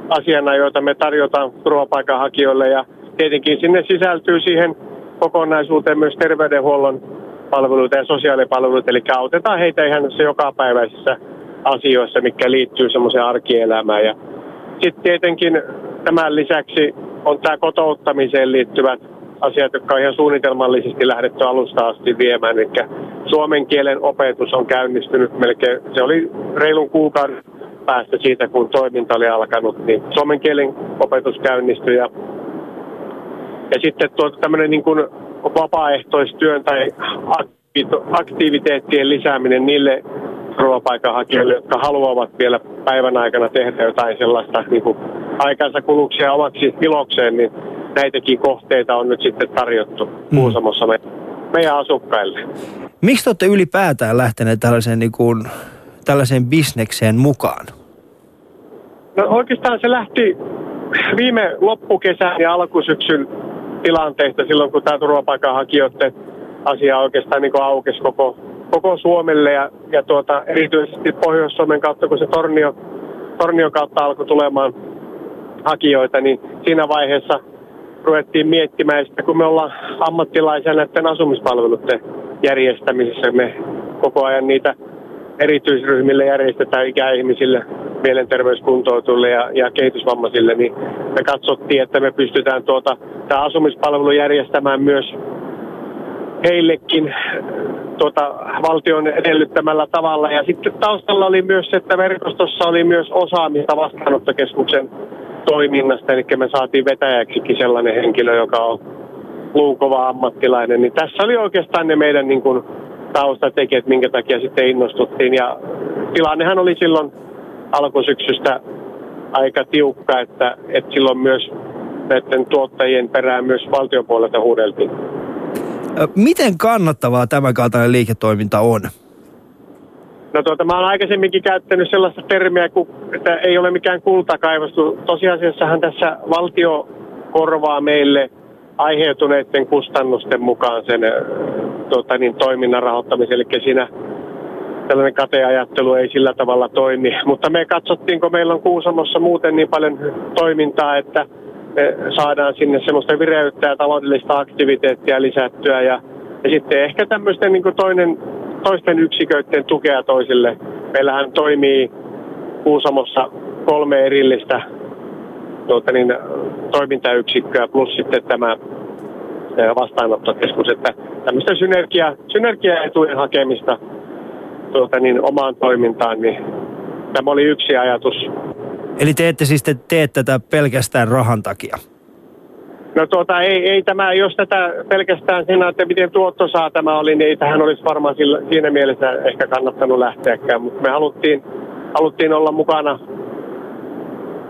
asiana, joita me tarjotaan turvapaikanhakijoille. Ja tietenkin sinne sisältyy siihen kokonaisuuteen myös terveydenhuollon palveluita ja sosiaalipalveluita. Eli autetaan heitä ihan se jokapäiväisissä asioissa, mikä liittyy semmoiseen arkielämään. Ja sitten tietenkin tämän lisäksi on tämä kotouttamiseen liittyvät asiat, jotka on ihan suunnitelmallisesti lähdetty alusta asti viemään. Eli suomen kielen opetus on käynnistynyt melkein, se oli reilun kuukauden päästä siitä, kun toiminta oli alkanut, niin suomen kielen opetus käynnistyi ja, ja sitten tuo tämmöinen niin kuin vapaaehtoistyön tai aktiviteettien lisääminen niille turvapaikanhakijoille, jotka haluavat vielä päivän aikana tehdä jotain sellaista niin kuin aikansa kuluksia omaksi ilokseen, niin näitäkin kohteita on nyt sitten tarjottu Kuusamossa me, meidän asukkaille. Miksi te olette ylipäätään lähteneet tällaiseen, niin kuin, tällaiseen bisnekseen mukaan? No oikeastaan se lähti viime loppukesän ja alkusyksyn tilanteesta silloin, kun tämä turvapaikanhakijoiden asia oikeastaan niin aukesi koko, koko Suomelle ja, ja tuota, erityisesti Pohjois-Suomen kautta, kun se Tornio, Tornion kautta alkoi tulemaan hakijoita, niin siinä vaiheessa ruvettiin miettimään, että kun me ollaan ammattilaisia näiden asumispalveluiden järjestämisessä, me koko ajan niitä erityisryhmille järjestetään ikäihmisille, mielenterveyskuntoutuille ja, ja kehitysvammaisille, niin me katsottiin, että me pystytään tuota, tämä asumispalvelu järjestämään myös heillekin tuota, valtion edellyttämällä tavalla. Ja sitten taustalla oli myös se, että verkostossa oli myös osaamista vastaanottokeskuksen toiminnasta, eli me saatiin vetäjäksikin sellainen henkilö, joka on luukova ammattilainen. Niin tässä oli oikeastaan ne meidän niin kuin, taustatekijät, minkä takia sitten innostuttiin. Ja tilannehan oli silloin alkusyksystä aika tiukka, että, että silloin myös näiden tuottajien perään myös valtiopuolelta huudeltiin. Ö, Miten kannattavaa tämä kaltainen liiketoiminta on? No tuota, mä olen aikaisemminkin käyttänyt sellaista termiä, että ei ole mikään kultakaivostu. Tosiasiassahan tässä valtio korvaa meille aiheutuneiden kustannusten mukaan sen tuota, niin, toiminnan rahoittamisen. Eli siinä tällainen kateajattelu ei sillä tavalla toimi. Mutta me katsottiin, kun meillä on Kuusamossa muuten niin paljon toimintaa, että me saadaan sinne semmoista vireyttä ja taloudellista aktiviteettia lisättyä. Ja, ja sitten ehkä tämmöisten niin toinen, toisten yksiköiden tukea toisille. Meillähän toimii Kuusamossa kolme erillistä tuota niin, toimintayksikköä plus sitten tämä vastaanottokeskus, että tämmöistä synergia, synergiaetujen hakemista tuota niin, omaan toimintaan, niin tämä oli yksi ajatus. Eli te ette siis te tee tätä pelkästään rahan takia? No tuota, ei, ei tämä, jos tätä pelkästään siinä, että miten tuotto saa tämä oli, niin ei tähän olisi varmaan sillä, siinä mielessä ehkä kannattanut lähteäkään. Mutta me haluttiin, haluttiin olla mukana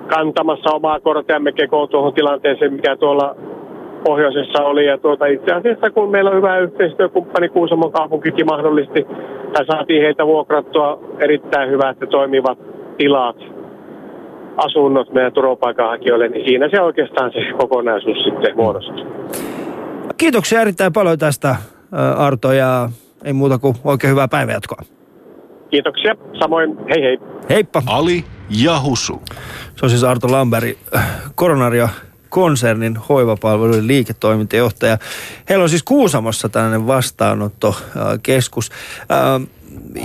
kantamassa omaa korteamme kekoon tuohon tilanteeseen, mikä tuolla pohjoisessa oli. Ja tuota, itse asiassa kun meillä on hyvä yhteistyökumppani Kuusamon kaupunkikin mahdollisti, tai saatiin heiltä vuokrattua erittäin hyvät ja toimivat tilat, asunnot meidän turvapaikanhakijoille, niin siinä se oikeastaan se kokonaisuus sitten muodostuu. Kiitoksia erittäin paljon tästä ää, Arto ja ei muuta kuin oikein hyvää päivänjatkoa. Kiitoksia. Samoin, hei hei. Heippa! Ali ja Husu. Se on siis Arto Lamberi, Koronaria konsernin hoivapalveluiden liiketoimintajohtaja. Heillä on siis Kuusamossa tällainen vastaanottokeskus. Ähm,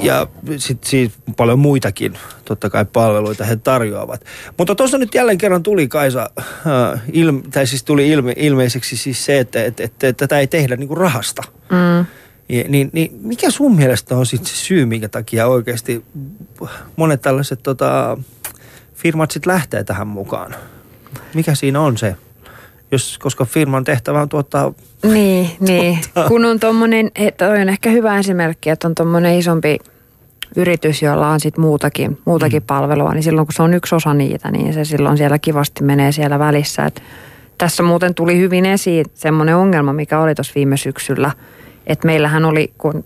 Ja sitten siis paljon muitakin totta kai palveluita he tarjoavat. Mutta tuossa nyt jälleen kerran tuli Kaisa, äh, ilme, tai siis tuli ilme, ilmeiseksi siis se, että, että, että, että tätä ei tehdä niinku rahasta. Mm. Ja, niin, niin mikä sun mielestä on sitten se syy, minkä takia oikeasti monet tällaiset tota, firmat sitten lähtee tähän mukaan? Mikä siinä on se? Jos, koska firman tehtävä on tuottaa... Niin, niin. kun on tommonen, toi on ehkä hyvä esimerkki, että on tommonen isompi yritys, jolla on sitten muutakin, muutakin mm. palvelua, niin silloin kun se on yksi osa niitä, niin se silloin siellä kivasti menee siellä välissä. Et tässä muuten tuli hyvin esiin semmoinen ongelma, mikä oli tuossa viime syksyllä, että meillähän oli, kun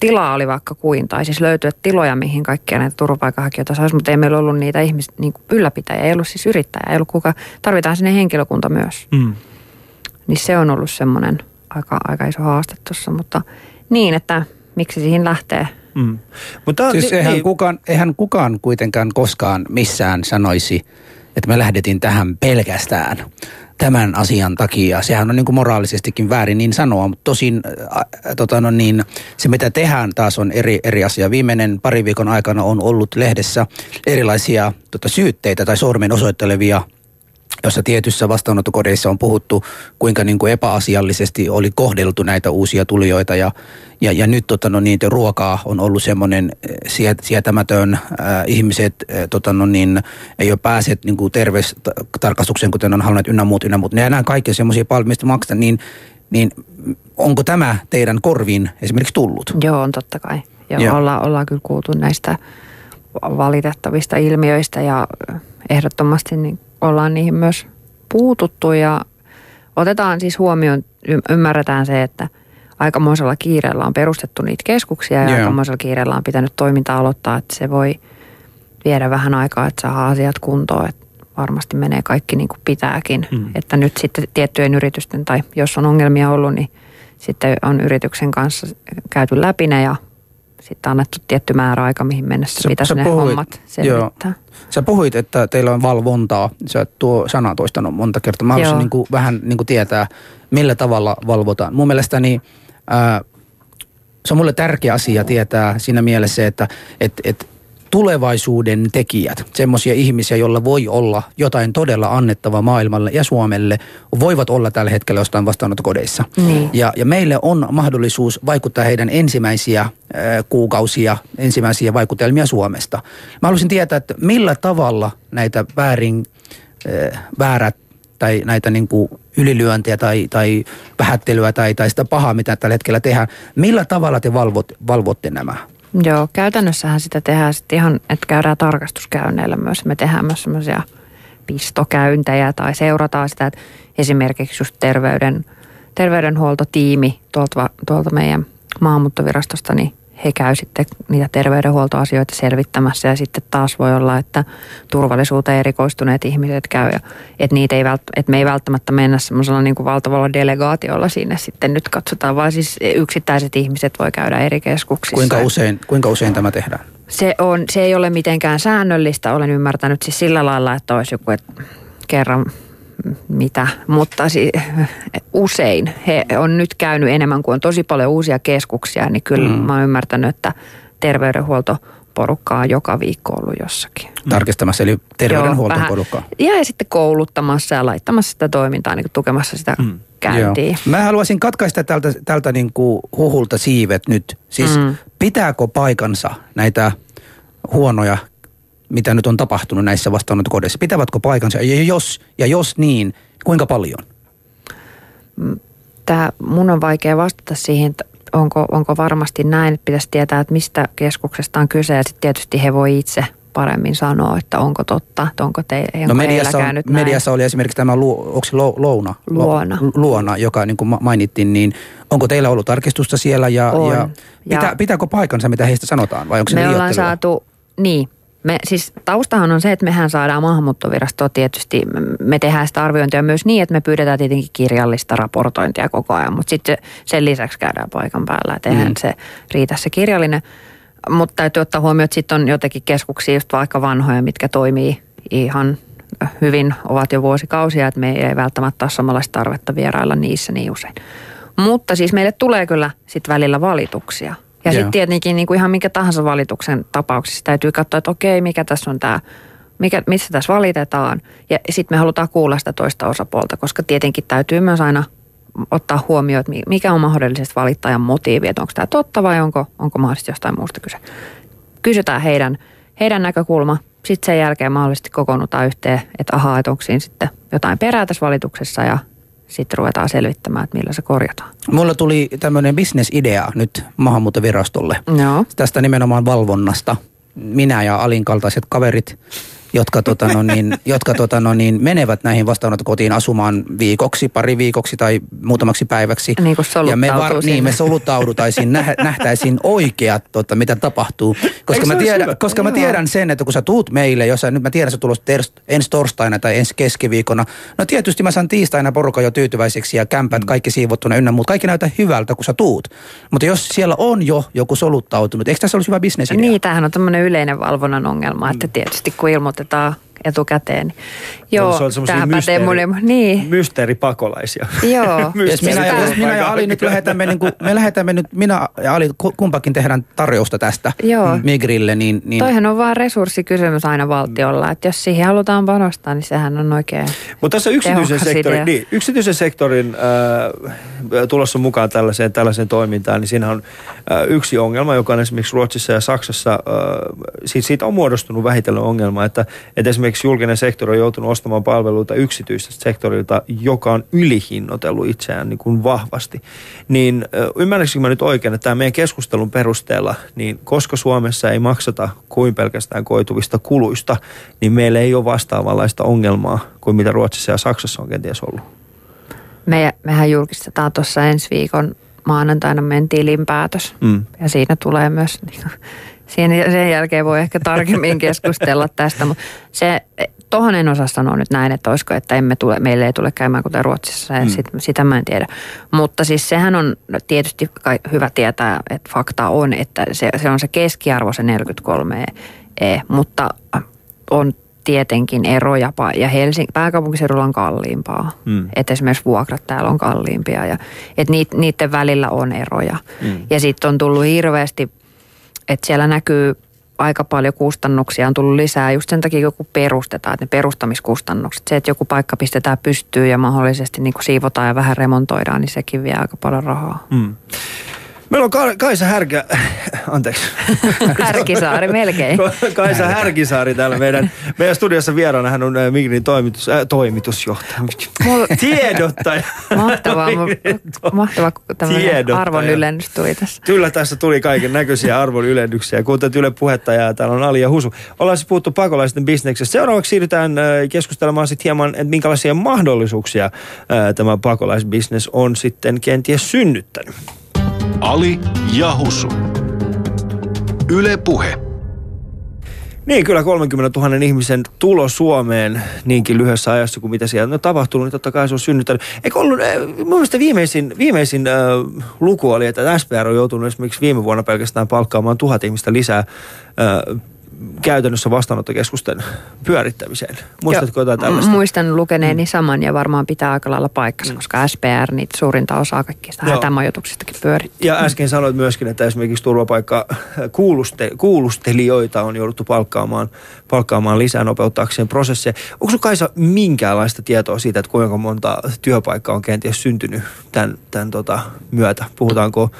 tilaa oli vaikka kuin, tai siis löytyy tiloja, mihin kaikkia näitä turvapaikanhakijoita saisi, mutta ei meillä ollut niitä ihmis, niin kuin ylläpitäjiä, ei ollut siis yrittäjä, ei ollut kuka, tarvitaan sinne henkilökunta myös. Mm. Niin se on ollut semmoinen aika, aika iso haaste tuossa, mutta niin, että miksi siihen lähtee. Mm. Mutta, Siis ni- eihän, niin, kukaan, eihän kukaan kuitenkaan koskaan missään sanoisi, että me lähdettiin tähän pelkästään tämän asian takia. Sehän on niin kuin moraalisestikin väärin niin sanoa, mutta tosin ä, tota no niin, se mitä tehdään taas on eri, eri asia. Viimeinen pari viikon aikana on ollut lehdessä erilaisia tota, syytteitä tai sormen osoittelevia jossa tietyssä vastaanottokodeissa on puhuttu, kuinka niin kuin epäasiallisesti oli kohdeltu näitä uusia tulijoita ja, ja, ja nyt tota, no, niitä ruokaa on ollut semmoinen eh, siet, sietämätön. Äh, ihmiset äh, tota, no, niin, ei ole päässeet niin kuin terveystarkastukseen, kuten on halunneet ynnä muut, ynnä muut. Ja nämä kaikki semmoisia paljon, mistä maksetaan, niin, niin onko tämä teidän korviin esimerkiksi tullut? Joo, on totta kai. Joo, Joo. Ollaan, ollaan kyllä kuultu näistä valitettavista ilmiöistä ja ehdottomasti niin ollaan niihin myös puututtu ja otetaan siis huomioon, y- ymmärretään se, että aikamoisella kiireellä on perustettu niitä keskuksia ja Joo. aikamoisella kiireellä on pitänyt toimintaa aloittaa, että se voi viedä vähän aikaa, että saa asiat kuntoon, että varmasti menee kaikki niin kuin pitääkin. Mm. Että nyt sitten tiettyjen yritysten, tai jos on ongelmia ollut, niin sitten on yrityksen kanssa käyty läpi ne ja sitten annettu tietty määräaika, mihin mennessä Sä- pitäisi sä ne puhuit- hommat selvittää. Sä puhuit, että teillä on valvontaa. Sä oot tuo sana toistanut monta kertaa. Mä haluaisin Joo. niin kuin vähän niin kuin tietää, millä tavalla valvotaan. Mun mielestäni ää, se on mulle tärkeä asia tietää siinä mielessä, että et, et tulevaisuuden tekijät, semmoisia ihmisiä, joilla voi olla jotain todella annettavaa maailmalle ja Suomelle, voivat olla tällä hetkellä jostain vastaanottokodeissa. Niin. Ja, ja meille on mahdollisuus vaikuttaa heidän ensimmäisiä äh, kuukausia, ensimmäisiä vaikutelmia Suomesta. Mä haluaisin tietää, että millä tavalla näitä väärin, äh, väärät tai näitä niin kuin ylilyöntejä tai, tai vähättelyä tai, tai sitä pahaa, mitä tällä hetkellä tehdään. Millä tavalla te valvot, valvotte nämä? Joo, käytännössähän sitä tehdään sitten ihan, että käydään tarkastuskäynneillä myös. Me tehdään myös semmoisia pistokäyntejä tai seurataan sitä, että esimerkiksi just terveyden, terveydenhuoltotiimi tuolta, tuolta meidän maahanmuuttovirastosta, niin he käy sitten niitä terveydenhuoltoasioita selvittämässä ja sitten taas voi olla, että turvallisuuteen erikoistuneet ihmiset käy ja että, niitä ei vält, että me ei välttämättä mennä semmoisella niin kuin valtavalla delegaatiolla sinne sitten nyt katsotaan, vaan siis yksittäiset ihmiset voi käydä eri keskuksissa. Kuinka usein, kuinka usein tämä tehdään? Se, on, se ei ole mitenkään säännöllistä, olen ymmärtänyt siis sillä lailla, että olisi joku että kerran mitä, mutta si- usein he on nyt käynyt enemmän kuin on tosi paljon uusia keskuksia, niin kyllä mm. mä oon ymmärtänyt, että terveydenhuoltoporukkaa on joka viikko ollut jossakin. Tarkistamassa, eli Joo, terveydenhuoltoporukkaa. vähän- Ja sitten kouluttamassa ja laittamassa sitä toimintaa, niin tukemassa sitä mm. käyntiin. Joo. Mä haluaisin katkaista tältä, tältä niin kuin huhulta siivet nyt. Siis mm. Mm. pitääkö paikansa näitä huonoja, mitä nyt on tapahtunut näissä vastaanottokodeissa? Pitävätkö paikansa? Ja jos, ja jos niin, kuinka paljon? Tämä mun on vaikea vastata siihen, että onko, onko varmasti näin, että pitäisi tietää, että mistä keskuksesta on kyse ja sitten tietysti he voi itse paremmin sanoa, että onko totta, että onko te, onko No mediassa, on, käynyt mediassa oli esimerkiksi tämä lu, onko se lo, Louna? Lo- Luona. Luona, joka niin kuin ma- mainittiin, niin onko teillä ollut tarkistusta siellä ja, On. ja, pitää, Ja- pitääkö paikansa, mitä heistä sanotaan vai onko se Me ollaan saatu, niin, me, siis taustahan on se, että mehän saadaan maahanmuuttovirastoa tietysti, me tehdään sitä arviointia myös niin, että me pyydetään tietenkin kirjallista raportointia koko ajan, mutta sitten sen lisäksi käydään paikan päällä, että eihän Mm. se riitä se kirjallinen. Mutta täytyy ottaa huomioon, että sitten on jotenkin keskuksia just vaikka vanhoja, mitkä toimii ihan hyvin, ovat jo vuosikausia, että me ei välttämättä ole samanlaista tarvetta vierailla niissä niin usein. Mutta siis meille tulee kyllä sitten välillä valituksia. Ja sitten tietenkin niin kuin ihan minkä tahansa valituksen tapauksessa täytyy katsoa, että okei, mikä tässä on tämä, mikä, missä tässä valitetaan. Ja sitten me halutaan kuulla sitä toista osapuolta, koska tietenkin täytyy myös aina ottaa huomioon, että mi- mikä on mahdollisesti valittajan motiivi, että onko tämä totta vai onko, onko mahdollisesti jostain muusta kyse. Kysytään heidän, heidän näkökulma, sitten sen jälkeen mahdollisesti kokoonnutaan yhteen, että ahaa, että onko siinä sitten jotain perää tässä valituksessa ja sitten ruvetaan selvittämään, että millä se korjataan. Mulla tuli tämmöinen bisnesidea nyt maahanmuuttovirastolle. Joo. Tästä nimenomaan valvonnasta. Minä ja Alin kaltaiset kaverit, jotka, tota no niin, jotka tota no niin, menevät näihin vastaanottokotiin asumaan viikoksi, pari viikoksi tai muutamaksi päiväksi. Niin kuin ja me, soluttautuu niin, me soluttaudutaisiin, nä, nähtäisiin oikeat, tota, mitä tapahtuu. Koska, mä hyvä? koska mä tiedän sen, että kun sä tuut meille, jos sä, nyt mä tiedän, sä tulos ters- ensi torstaina tai ensi keskiviikkona. No tietysti mä saan tiistaina porukan jo tyytyväiseksi ja kämpät kaikki siivottuna ynnä muut. Kaikki näyttää hyvältä, kun sä tuut. Mutta jos siellä on jo joku soluttautunut, eikö tässä olisi hyvä bisnesidea? Niin, tämähän on tämmöinen yleinen valvonnan ongelma, että tietysti kun ilmoitetaan saavutetaan etukäteen. Joo, se on pätee mysteeri, mulle. Niin, mysteeripakolaisia. joo. Jos minä, jos minä ja Ali nyt lähetämme, niin kuin, me lähetämme nyt, minä ja Ali ku- kumpakin tehdään tarjousta tästä Joo. Migrille, niin, niin Toihan on vaan resurssikysymys aina valtiolla, että jos siihen halutaan panostaa, niin sehän on oikein. Mutta tässä yksityisen sektorin, idea. niin, yksityisen sektorin äh, tulossa mukaan tällaiseen, tällaiseen toimintaan, niin siinä on äh, yksi ongelma, joka on esimerkiksi Ruotsissa ja Saksassa, äh, siitä, siitä on muodostunut vähitellen ongelma, että, että esimerkiksi julkinen sektori on joutunut ostamaan palveluita yksityisestä sektorilta, joka on ylihinnoitellut itseään niin kuin vahvasti. Niin ymmärränkö mä nyt oikein, että tämä meidän keskustelun perusteella, niin koska Suomessa ei maksata kuin pelkästään koituvista kuluista, niin meillä ei ole vastaavanlaista ongelmaa kuin mitä Ruotsissa ja Saksassa on kenties ollut. Me, mehän julkistetaan tuossa ensi viikon maanantaina meidän tilinpäätös. Mm. Ja siinä tulee myös, niin kuin, siinä, sen jälkeen voi ehkä tarkemmin keskustella tästä, mutta se, tohon en osaa sanoa nyt näin, että olisiko, että emme tule, meille ei tule käymään kuten Ruotsissa, ja Mm. sit, sitä mä en tiedä. Mutta siis sehän on tietysti kai hyvä tietää, että fakta on, että se, se on se keskiarvo se 43 e, mutta on tietenkin eroja ja Helsing- pääkaupunkiseudulla on kalliimpaa. Mm. Että esimerkiksi vuokrat täällä on kalliimpia ja että niit, niiden välillä on eroja. Mm. Ja sitten on tullut hirveästi, että siellä näkyy aika paljon kustannuksia on tullut lisää just sen takia, kun perustetaan, että ne perustamiskustannukset. Se, että joku paikka pistetään pystyyn ja mahdollisesti niin kuin siivotaan ja vähän remontoidaan, niin sekin vie aika paljon rahaa. Mm. Meillä on Ka- Kaisa Härkä, anteeksi. Härkisaari melkein. Kaisa Härkisaari täällä meidän, meidän studiossa vieraana. Hän on äh, Migrin toimitus, äh, toimitusjohtaja. Mulla- Tiedottaja. Mahtavaa, Migrin to- mahtava tämmöinen Tiedottaja. arvon ylennys tuli tässä. Kyllä tässä tuli kaiken näköisiä arvon ylennyksiä. Kuuntelet Yle puhetta ja täällä on Ali ja Husu. Ollaan siis puhuttu pakolaisten bisneksestä. Seuraavaksi siirrytään äh, keskustelemaan sitten hieman, että minkälaisia mahdollisuuksia äh, tämä pakolaisbisnes on sitten kenties synnyttänyt. Ali ja Husu. Yle Puhe. Niin, kyllä 30 000 ihmisen tulo Suomeen niinkin lyhyessä ajassa kuin mitä siellä on tapahtunut, niin totta kai se on synnyttänyt. Eikö ollut, äh, mun mielestä viimeisin, viimeisin äh, luku oli, että SPR on joutunut esimerkiksi viime vuonna pelkästään palkkaamaan tuhat ihmistä lisää äh, käytännössä vastaanottokeskusten pyörittämiseen. Muistatko jotain tällaista? Muistan lukeneeni saman ja varmaan pitää aika lailla paikkansa, koska SPR niitä suurinta osaa kaikista Joo. hätämajoituksistakin pyörittää. Ja äsken sanoit myöskin, että esimerkiksi turvapaikka kuuluste, kuulustelijoita on jouduttu palkkaamaan, palkkaamaan lisää nopeuttaakseen prosesseja. Onko sinulla Kaisa minkäänlaista tietoa siitä, että kuinka monta työpaikkaa on kenties syntynyt tämän, tämän tota myötä? Puhutaanko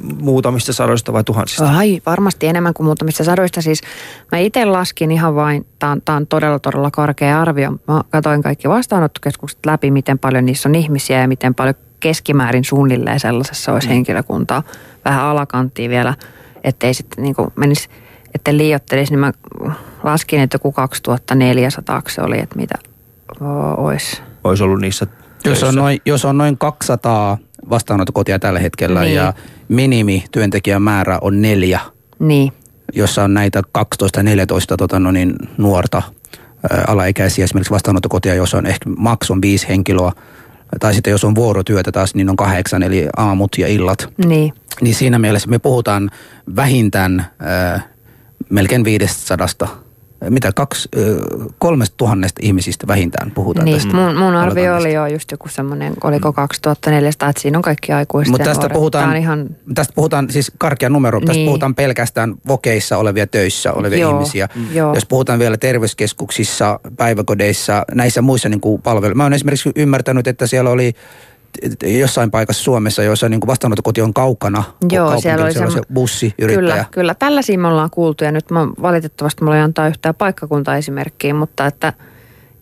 muutamista sadoista vai tuhansista? Ai, varmasti enemmän kuin muutamista sadoista. Siis mä itse laskin ihan vain, tämä on, tää on todella todella korkea arvio. Mä katsoin kaikki vastaanottokeskukset läpi, miten paljon niissä on ihmisiä ja miten paljon keskimäärin suunnilleen sellaisessa olisi mm. henkilökuntaa. Vähän alakanttia vielä, ettei sitten niin menisi, ettei liiottelisi, niin mä laskin, että joku 2400 se oli, että mitä olisi. Olisi ollut niissä jos on, noin, jos on noin 200 vastaanottokotia tällä hetkellä niin. ja minimi työntekijän määrä on neljä, niin. jossa on näitä 12-14 tota, no niin, nuorta ää, alaikäisiä esimerkiksi vastaanottokotia, jos on ehkä maks on viisi henkilöä, tai sitten jos on vuorotyötä taas, niin on kahdeksan, eli aamut ja illat. Niin. Niin siinä mielessä me puhutaan vähintään ää, melkein 500 mitä kaksi, kolmesta tuhannesta ihmisistä vähintään puhutaan niin, tästä. Mun, mun arvio oli jo just joku semmoinen, oliko 2400, että siinä on kaikki aikuiset Mutta tästä puhutaan, ihan... tästä puhutaan siis karkea numero, niin. tästä puhutaan pelkästään vokeissa olevia töissä olevia Joo. ihmisiä. Mm. Joo. Jos puhutaan vielä terveyskeskuksissa, päiväkodeissa, näissä muissa niin palveluissa. Mä oon esimerkiksi ymmärtänyt, että siellä oli jossain paikassa Suomessa, jossa niin kuin vastaanottokoti on kaukana. Joo, siellä oli se bussi, yrittäjä. Kyllä, kyllä. Tällaisia me ollaan kuultu ja nyt mä, valitettavasti mulla ei antaa yhtään paikkakunta-esimerkkiä, mutta että,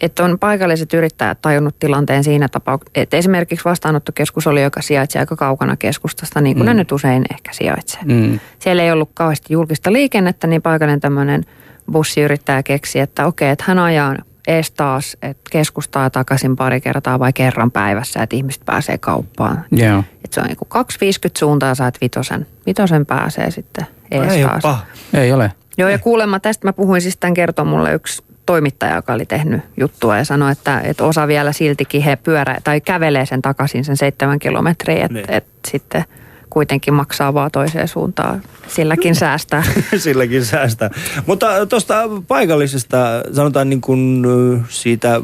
että on paikalliset yrittäjät tajunnut tilanteen siinä tapauksessa, että esimerkiksi vastaanottokeskus oli, joka sijaitsi aika kaukana keskustasta, niin kuin mm. ne nyt usein ehkä sijaitsee. Mm. Siellä ei ollut kauheasti julkista liikennettä, niin paikallinen tämmöinen bussiyrittäjä keksi, että okei, että hän ajaa ees taas, että keskustaa takaisin pari kertaa vai kerran päivässä, että ihmiset pääsee kauppaan. Yeah. Että se on niin 250 suuntaa ja saat vitosen. Vitosen pääsee sitten ees Ei taas. Ole Ei ole. Joo ja kuulemma tästä mä puhuin siis tämän kertoo mulle yksi toimittaja, joka oli tehnyt juttua ja sanoi, että, että osa vielä siltikin he pyörä tai kävelee sen takaisin sen seitsemän kilometriä, että, niin. että sitten – kuitenkin maksaa vaan toiseen suuntaan. Silläkin säästää. Silläkin säästää. Mutta tuosta paikallisesta, sanotaan niin kuin siitä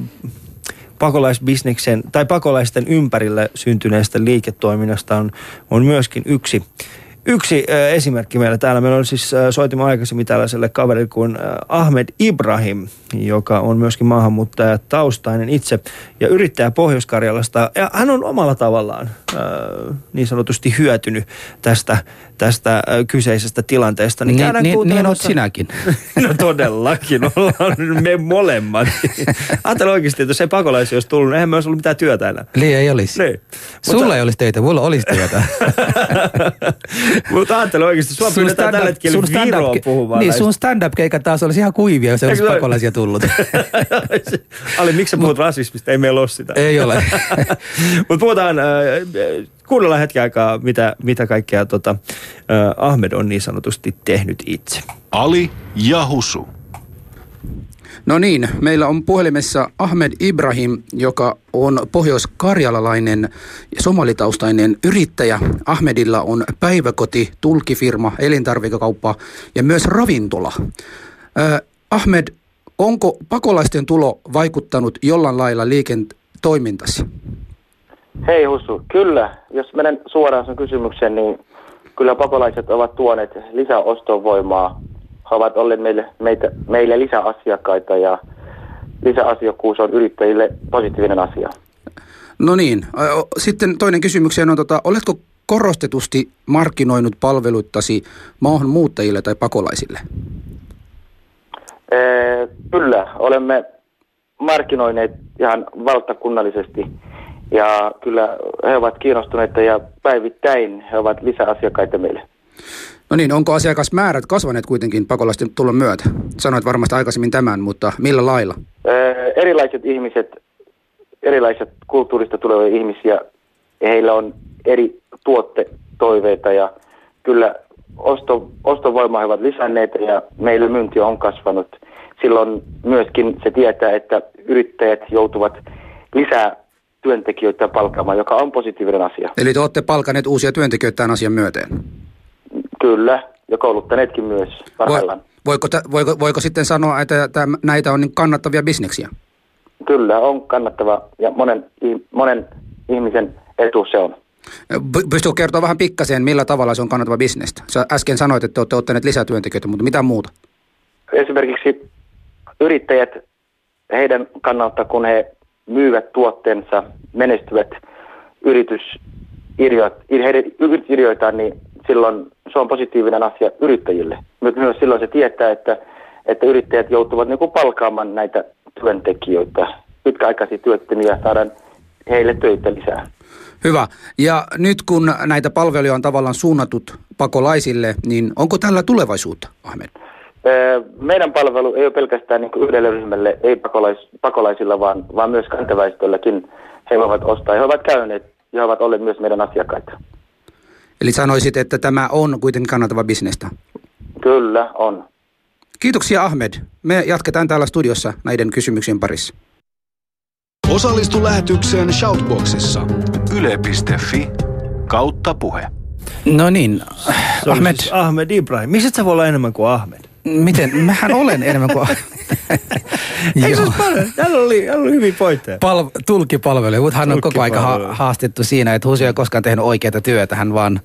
pakolaisbisneksen tai pakolaisten ympärille syntyneestä liiketoiminnasta on, on myöskin yksi Yksi äh, esimerkki meillä täällä. Meillä on siis, äh, soitimme aikaisemmin tällaiselle kaverille kuin äh, Ahmed Ibrahim, joka on myöskin maahanmuuttaja taustainen itse ja yrittäjä Pohjois-Karjalasta. Ja hän on omalla tavallaan äh, niin sanotusti hyötynyt tästä, tästä kyseisestä tilanteesta. Niin, niin, niin, niin olet sinäkin. no todellakin, ollaan me molemmat. Ajattelen oikeasti, että jos ei pakolaisia olisi tullut, niin eihän me olisi ollut mitään työtä enää. Niin ei olisi. Niin. Sulla Mutta... ei olisi töitä, mulla olisi työtä. Mutta ajattelen oikeasti, sua pyydetään tällä hetkellä Viroon puhumaan. Niin, sun stand-up-keikat taas olisi ihan kuivia, jos ei olisi pakolaisia tullut. Ali, miksi sä puhut rasismista? Ei meillä ole sitä. Ei ole. Mutta puhutaan, äh, kuunnellaan hetken aikaa, mitä, mitä kaikkea tota, äh, Ahmed on niin sanotusti tehnyt itse. Ali Jahusu. No niin, meillä on puhelimessa Ahmed Ibrahim, joka on pohjois-karjalalainen ja somalitaustainen yrittäjä. Ahmedilla on päiväkoti, tulkifirma, elintarvikekauppa ja myös ravintola. Äh, Ahmed, onko pakolaisten tulo vaikuttanut jollain lailla liiketoimintasi? Hei Hussu, kyllä. Jos menen suoraan sen kysymykseen, niin kyllä pakolaiset ovat tuoneet lisäostovoimaa he ovat olleet meille, meitä, meille lisäasiakkaita ja lisäasiakkuus on yrittäjille positiivinen asia. No niin, sitten toinen kysymykseen on, tota, oletko korostetusti markkinoinut palveluttasi maahanmuuttajille tai pakolaisille? Ee, kyllä, olemme markkinoineet ihan valtakunnallisesti ja kyllä he ovat kiinnostuneita ja päivittäin he ovat lisäasiakkaita meille. No niin, onko asiakasmäärät kasvaneet kuitenkin pakolaisten tulon myötä? Sanoit varmasti aikaisemmin tämän, mutta millä lailla? Ee, erilaiset ihmiset, erilaiset kulttuurista tulevia ihmisiä, heillä on eri tuottetoiveita ja kyllä osto, ostovoima he ovat lisänneet ja meillä myynti on kasvanut. Silloin myöskin se tietää, että yrittäjät joutuvat lisää työntekijöitä palkaamaan, joka on positiivinen asia. Eli te olette palkanneet uusia työntekijöitä tämän asian myöteen? Kyllä, ja kouluttaneetkin myös parhaillaan. Voiko, voiko, voiko sitten sanoa, että täm, näitä on niin kannattavia bisneksiä? Kyllä, on kannattava ja monen, monen ihmisen etu se on. Pystytkö kertoa vähän pikkasen, millä tavalla se on kannattava bisnestä? Sä äsken sanoit, että olette ottaneet lisätyöntekijöitä, mutta mitä muuta? Esimerkiksi yrittäjät, heidän kannalta, kun he myyvät tuotteensa, menestyvät yritys, heidän niin silloin se on positiivinen asia yrittäjille. Myös silloin se tietää, että, että yrittäjät joutuvat niin kuin palkaamaan näitä työntekijöitä, pitkäaikaisia työttömiä, saadaan heille töitä lisää. Hyvä. Ja nyt kun näitä palveluja on tavallaan suunnatut pakolaisille, niin onko tällä tulevaisuutta, Ahmed? Meidän palvelu ei ole pelkästään niin yhdelle ryhmälle, ei pakolais, pakolaisilla, vaan, vaan myös kantaväestölläkin. He voivat ostaa. He ovat käyneet ja he ovat olleet myös meidän asiakkaita. Eli sanoisit, että tämä on kuitenkin kannattava bisnestä. Kyllä, on. Kiitoksia Ahmed. Me jatketaan täällä studiossa näiden kysymyksien parissa. Osallistu lähetykseen Shoutboxissa. Yle.fi kautta puhe. No niin, Se Ahmed, Siis Ahmed Ibrahim. Mistä sä voi olla enemmän kuin Ahmed? Miten? Mähän olen enemmän kuin... Eikö se olisi paljon? Täällä oli, täällä oli hyviä pointteja. Pal- tulkkipalvelu, mutta hän on koko aika ha- haastettu siinä, että Husi ei koskaan tehnyt oikeaa työtä, hän vaan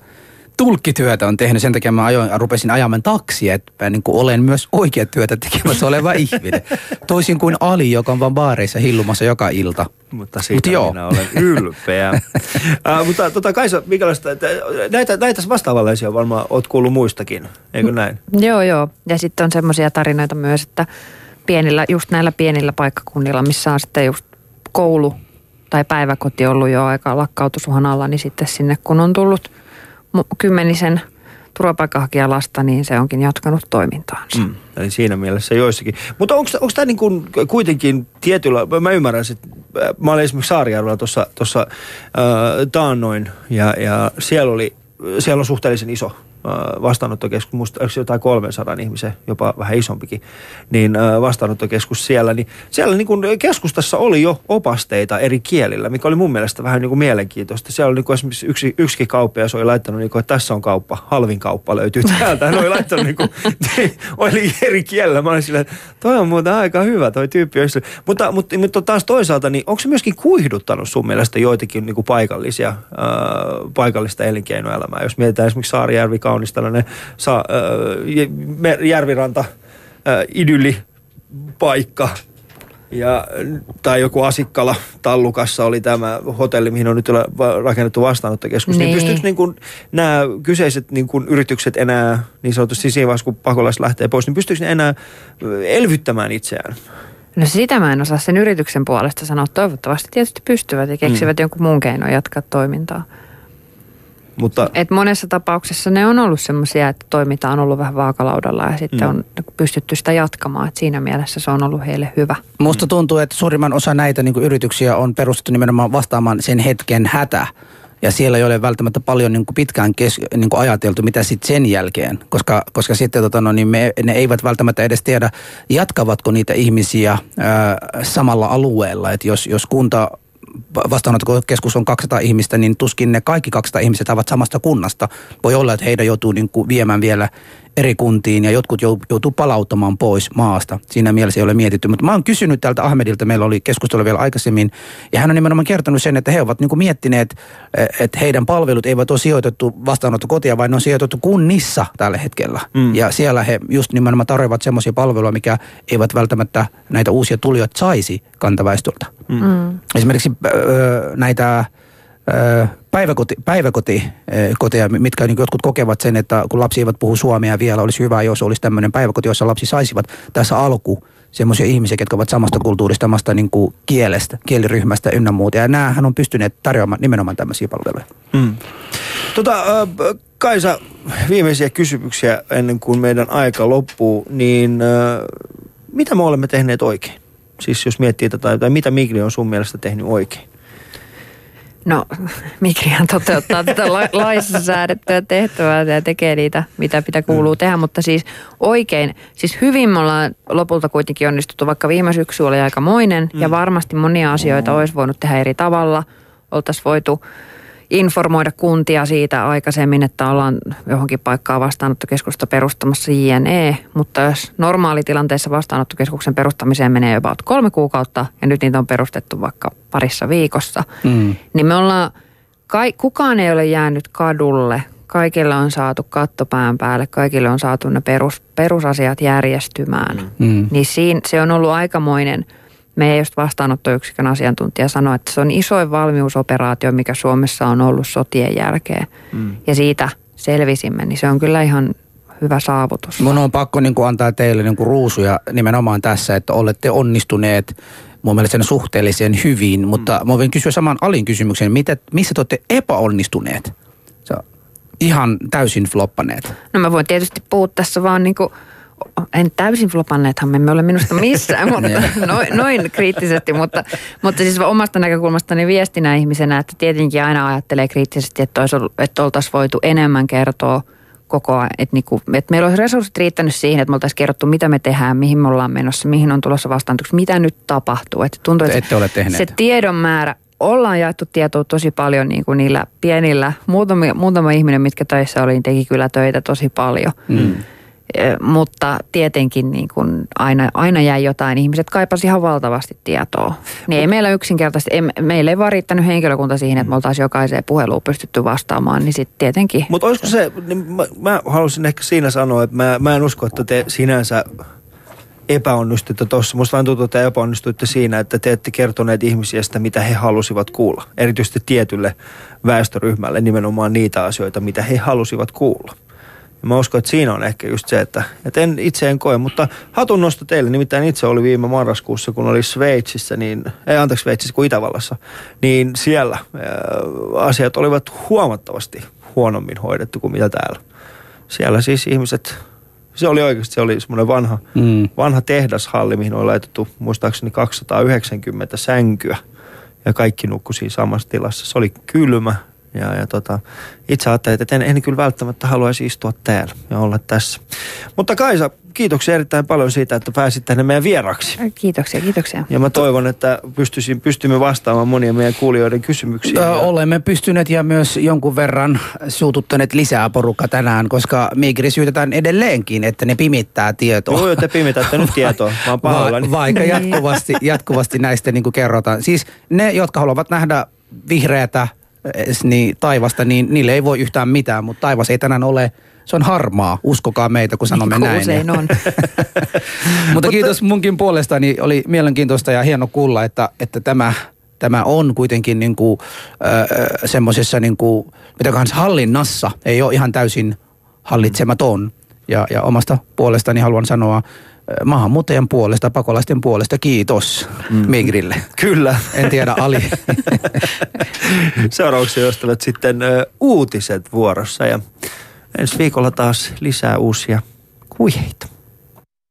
tulkkityötä on tehnyt. Sen takia mä ajoin, rupesin ajamaan taksia, että mä niin kuin olen myös oikea työtä tekemässä oleva ihminen. Toisin kuin Ali, joka on vaan baareissa hillumassa joka ilta. Mutta siitä Mut joo. minä olen ylpeä. uh, mutta tota, Kaisa, minkälaista, että näitä, näitä vastaavanlaisia varmaan oot kuullut muistakin, eikö näin? Joo, joo. Ja sitten on semmoisia tarinoita myös, että pienillä, just näillä pienillä paikkakunnilla, missä on sitten just koulu tai päiväkoti ollut jo aika lakkautusuhan alla, niin sitten sinne kun on tullut kymmenisen turvapaikanhakijalasta, niin se onkin jatkanut toimintaansa. Mm. Eli siinä mielessä joissakin. Mutta onko tämä niin kuin kuitenkin tietyllä, mä ymmärrän, että äh, mä olin esimerkiksi Saarijärvellä tuossa, äh, taannoin ja, ja siellä, oli, siellä on suhteellisen iso äh, vastaanottokeskus, musta jotain 300 ihmisen, jopa vähän isompikin, niin vastaanottokeskus siellä, niin siellä niin kuin keskustassa oli jo opasteita eri kielillä, mikä oli mun mielestä vähän niin kuin mielenkiintoista. Siellä oli niin kuin esimerkiksi yksi, yksikin kauppias oli laittanut, niin kuin, että tässä on kauppa, halvin kauppa löytyy täältä. Hän oli laittanut niin kuin, oli eri kielellä. Mä olin silleen, toi on muuten aika hyvä, toi tyyppi. Mutta, mutta, mutta taas toisaalta, niin onko se myöskin kuihduttanut sun mielestä joitakin niin kuin paikallisia, äh, paikallista elinkeinoelämää? Jos mietitään esimerkiksi Saarijärvi, kaunis tällainen sa, äh, me- järviranta, äh, idylli, paikka, ja, tai joku Asikkala Tallukassa oli tämä hotelli, mihin on nyt rakennettu vastaanottokeskus. Niin, Niin. niin pystyykö niin kuin nämä kyseiset niin kuin yritykset enää, niin sanotusti siinä vaiheessa, kun pakolaiset lähtee pois, niin pystyykö ne enää elvyttämään itseään? No sitä mä en osaa sen yrityksen puolesta sanoa. Toivottavasti tietysti pystyvät ja keksivät mm. jonkun muun keinon jatkaa toimintaa. Mutta Et monessa tapauksessa ne on ollut semmoisia, että toiminta on ollut vähän vaakalaudalla ja sitten Mm. on pystytty sitä jatkamaan. Et siinä mielessä se on ollut heille hyvä. Musta tuntuu, että suurimman osa näitä niin yrityksiä on perustettu nimenomaan vastaamaan sen hetken hätä. Ja siellä ei ole välttämättä paljon niin kuin pitkään kes, niin kuin ajateltu, mitä sitten sen jälkeen. Koska, koska sitten tota, no, niin me, ne eivät välttämättä edes tiedä, jatkavatko niitä ihmisiä ää, samalla alueella. Että jos, jos kunta vastaanottokeskus on 200 ihmistä, niin tuskin ne kaikki 200 ihmiset ovat samasta kunnasta. Voi olla, että heidän joutuu niin kuin viemään vielä eri kuntiin ja jotkut jou- joutuu palauttamaan pois maasta. Siinä mielessä ei ole mietitty. Mutta mä oon kysynyt tältä Ahmedilta, meillä oli keskustelu vielä aikaisemmin, ja hän on nimenomaan kertonut sen, että he ovat niin miettineet, eh, että heidän palvelut eivät ole sijoitettu vastaanottokotia, vaan ne on sijoitettu kunnissa tällä hetkellä. Mm. Ja siellä he just nimenomaan tarjoavat semmoisia palveluja, mikä eivät välttämättä näitä uusia tulijoita saisi kantaväestöltä. Mm. Esimerkiksi öö, näitä päiväkoti, päiväkotikoteja, mitkä niin jotkut kokevat sen, että kun lapsi eivät puhu suomea vielä, olisi hyvä, jos olisi tämmöinen päiväkoti, jossa lapsi saisivat tässä alku semmoisia ihmisiä, jotka ovat samasta kulttuurista, samasta niin kuin kielestä, kieliryhmästä ynnä muuta. Ja näähän on pystyneet tarjoamaan nimenomaan tämmöisiä palveluja. Mm. Tota, Kaisa, viimeisiä kysymyksiä ennen kuin meidän aika loppuu, niin mitä me olemme tehneet oikein? Siis jos miettii tätä, tai mitä Migri on sun mielestä tehnyt oikein? No, Migrihan toteuttaa tätä la- laissa säädettyä tehtävää ja tekee niitä, mitä pitää kuuluu tehdä, mutta siis oikein, siis hyvin me ollaan lopulta kuitenkin onnistuttu, vaikka viime syksy oli aikamoinen ja varmasti monia asioita olisi voinut tehdä eri tavalla. Oltaisiin voitu informoida kuntia siitä aikaisemmin, että ollaan johonkin paikkaan vastaanottokeskusta perustamassa JNE, mutta jos normaalitilanteessa vastaanottokeskuksen perustamiseen menee about kolme kuukautta ja nyt niitä on perustettu vaikka parissa viikossa, Mm. niin me ollaan, kai, kukaan ei ole jäänyt kadulle, kaikille on saatu katto pään päälle, kaikille on saatu ne perus, perusasiat järjestymään. Mm. Niin siinä, se on ollut aikamoinen, meidän just vastaanottoyksikön asiantuntija sanoi, että se on isoin valmiusoperaatio, mikä Suomessa on ollut sotien jälkeen. Mm. Ja siitä selvisimme, niin se on kyllä ihan hyvä saavutus. Mun on pakko niin kuin antaa teille niin kuin ruusuja nimenomaan tässä, että olette onnistuneet mun mielestä suhteellisen hyvin, mutta mm. mä voin kysyä saman alin kysymyksen, mitä, missä te olette epäonnistuneet? Se on ihan täysin floppaneet. No mä voin tietysti puhua tässä vaan niin kuin en täysin flopanneethan me emme ole minusta missään, mutta noin, noin kriittisesti, mutta, mutta siis omasta näkökulmastani viestinä ihmisenä, että tietenkin aina ajattelee kriittisesti, että, olisi, että oltaisiin voitu enemmän kertoa koko ajan, että, niinku, että meillä olisi resurssit riittänyt siihen, että me oltaisiin kerrottu, mitä me tehdään, mihin me ollaan menossa, mihin on tulossa vastaantuksi, mitä nyt tapahtuu. Että tuntuu, että Ette ole tehneet. se tiedon määrä, ollaan jaettu tietoa tosi paljon niin kuin niillä pienillä, muutama, muutama ihminen, mitkä töissä oli, niin teki kyllä töitä tosi paljon. Mm mutta tietenkin niin kuin aina, aina jäi jotain. Ihmiset kaipasivat ihan valtavasti tietoa. Niin ei meillä yksinkertaisesti, ei, meillä ei vaan riittänyt henkilökunta siihen, että me oltaisiin jokaiseen puheluun pystytty vastaamaan, niin sitten tietenkin. Mutta olisiko se, niin mä, mä halusin ehkä siinä sanoa, että mä, mä en usko, että te sinänsä epäonnistuitte tuossa. Musta vaan tuntuu, että epäonnistuitte siinä, että te ette kertoneet ihmisiä sitä, mitä he halusivat kuulla. Erityisesti tietylle väestöryhmälle nimenomaan niitä asioita, mitä he halusivat kuulla. Ja mä uskon, että siinä on ehkä just se, että, että en, itse en koe, mutta hatun nosto teille. Nimittäin itse oli viime marraskuussa, kun oli Sveitsissä, niin, ei anteeksi Sveitsissä kuin Itävallassa, niin siellä ää, asiat olivat huomattavasti huonommin hoidettu kuin mitä täällä. Siellä siis ihmiset, se oli oikeasti, se oli semmoinen vanha, mm. vanha tehdashalli, mihin oli laitettu muistaakseni 290 sänkyä. Ja kaikki nukkui siinä samassa tilassa. Se oli kylmä, ja, ja tota, itse ajattelin, että en, en kyllä välttämättä haluaisi istua täällä ja olla tässä. Mutta Kaisa, kiitoksia erittäin paljon siitä, että pääsit tänne meidän vieraksi. Kiitoksia, kiitoksia. Ja mä toivon, että pystyisin, pystymme vastaamaan monien meidän kuulijoiden kysymyksiin. Ö, olemme pystyneet ja myös jonkun verran suututtaneet lisää porukka tänään, koska Migri syytetään edelleenkin, että ne pimittää tietoa. Joo, te pimitätte nyt tietoa, mä oon pahoillani. Va- vaikka jatkuvasti, jatkuvasti näistä niin kuin kerrotaan. Siis ne, jotka haluavat nähdä vihreätä niin taivasta, niin niille ei voi yhtään mitään, mutta taivas ei tänään ole se on harmaa, uskokaa meitä, kun sanomme niin näin. Usein on. Mutta kiitos munkin puolestani, oli mielenkiintoista ja hieno kuulla, että, että tämä, tämä on kuitenkin niin kuin, äh, semmoisessa niin kuin, mitä hallinnassa, ei ole ihan täysin hallitsematon. Ja, ja omasta puolestani haluan sanoa maahanmuuttajan puolesta, pakolaisten puolesta kiitos mm. Migrille. Kyllä. En tiedä, Ali. Seuraavaksi jostavat sitten uutiset vuorossa ja ensi viikolla taas lisää uusia kuiheita.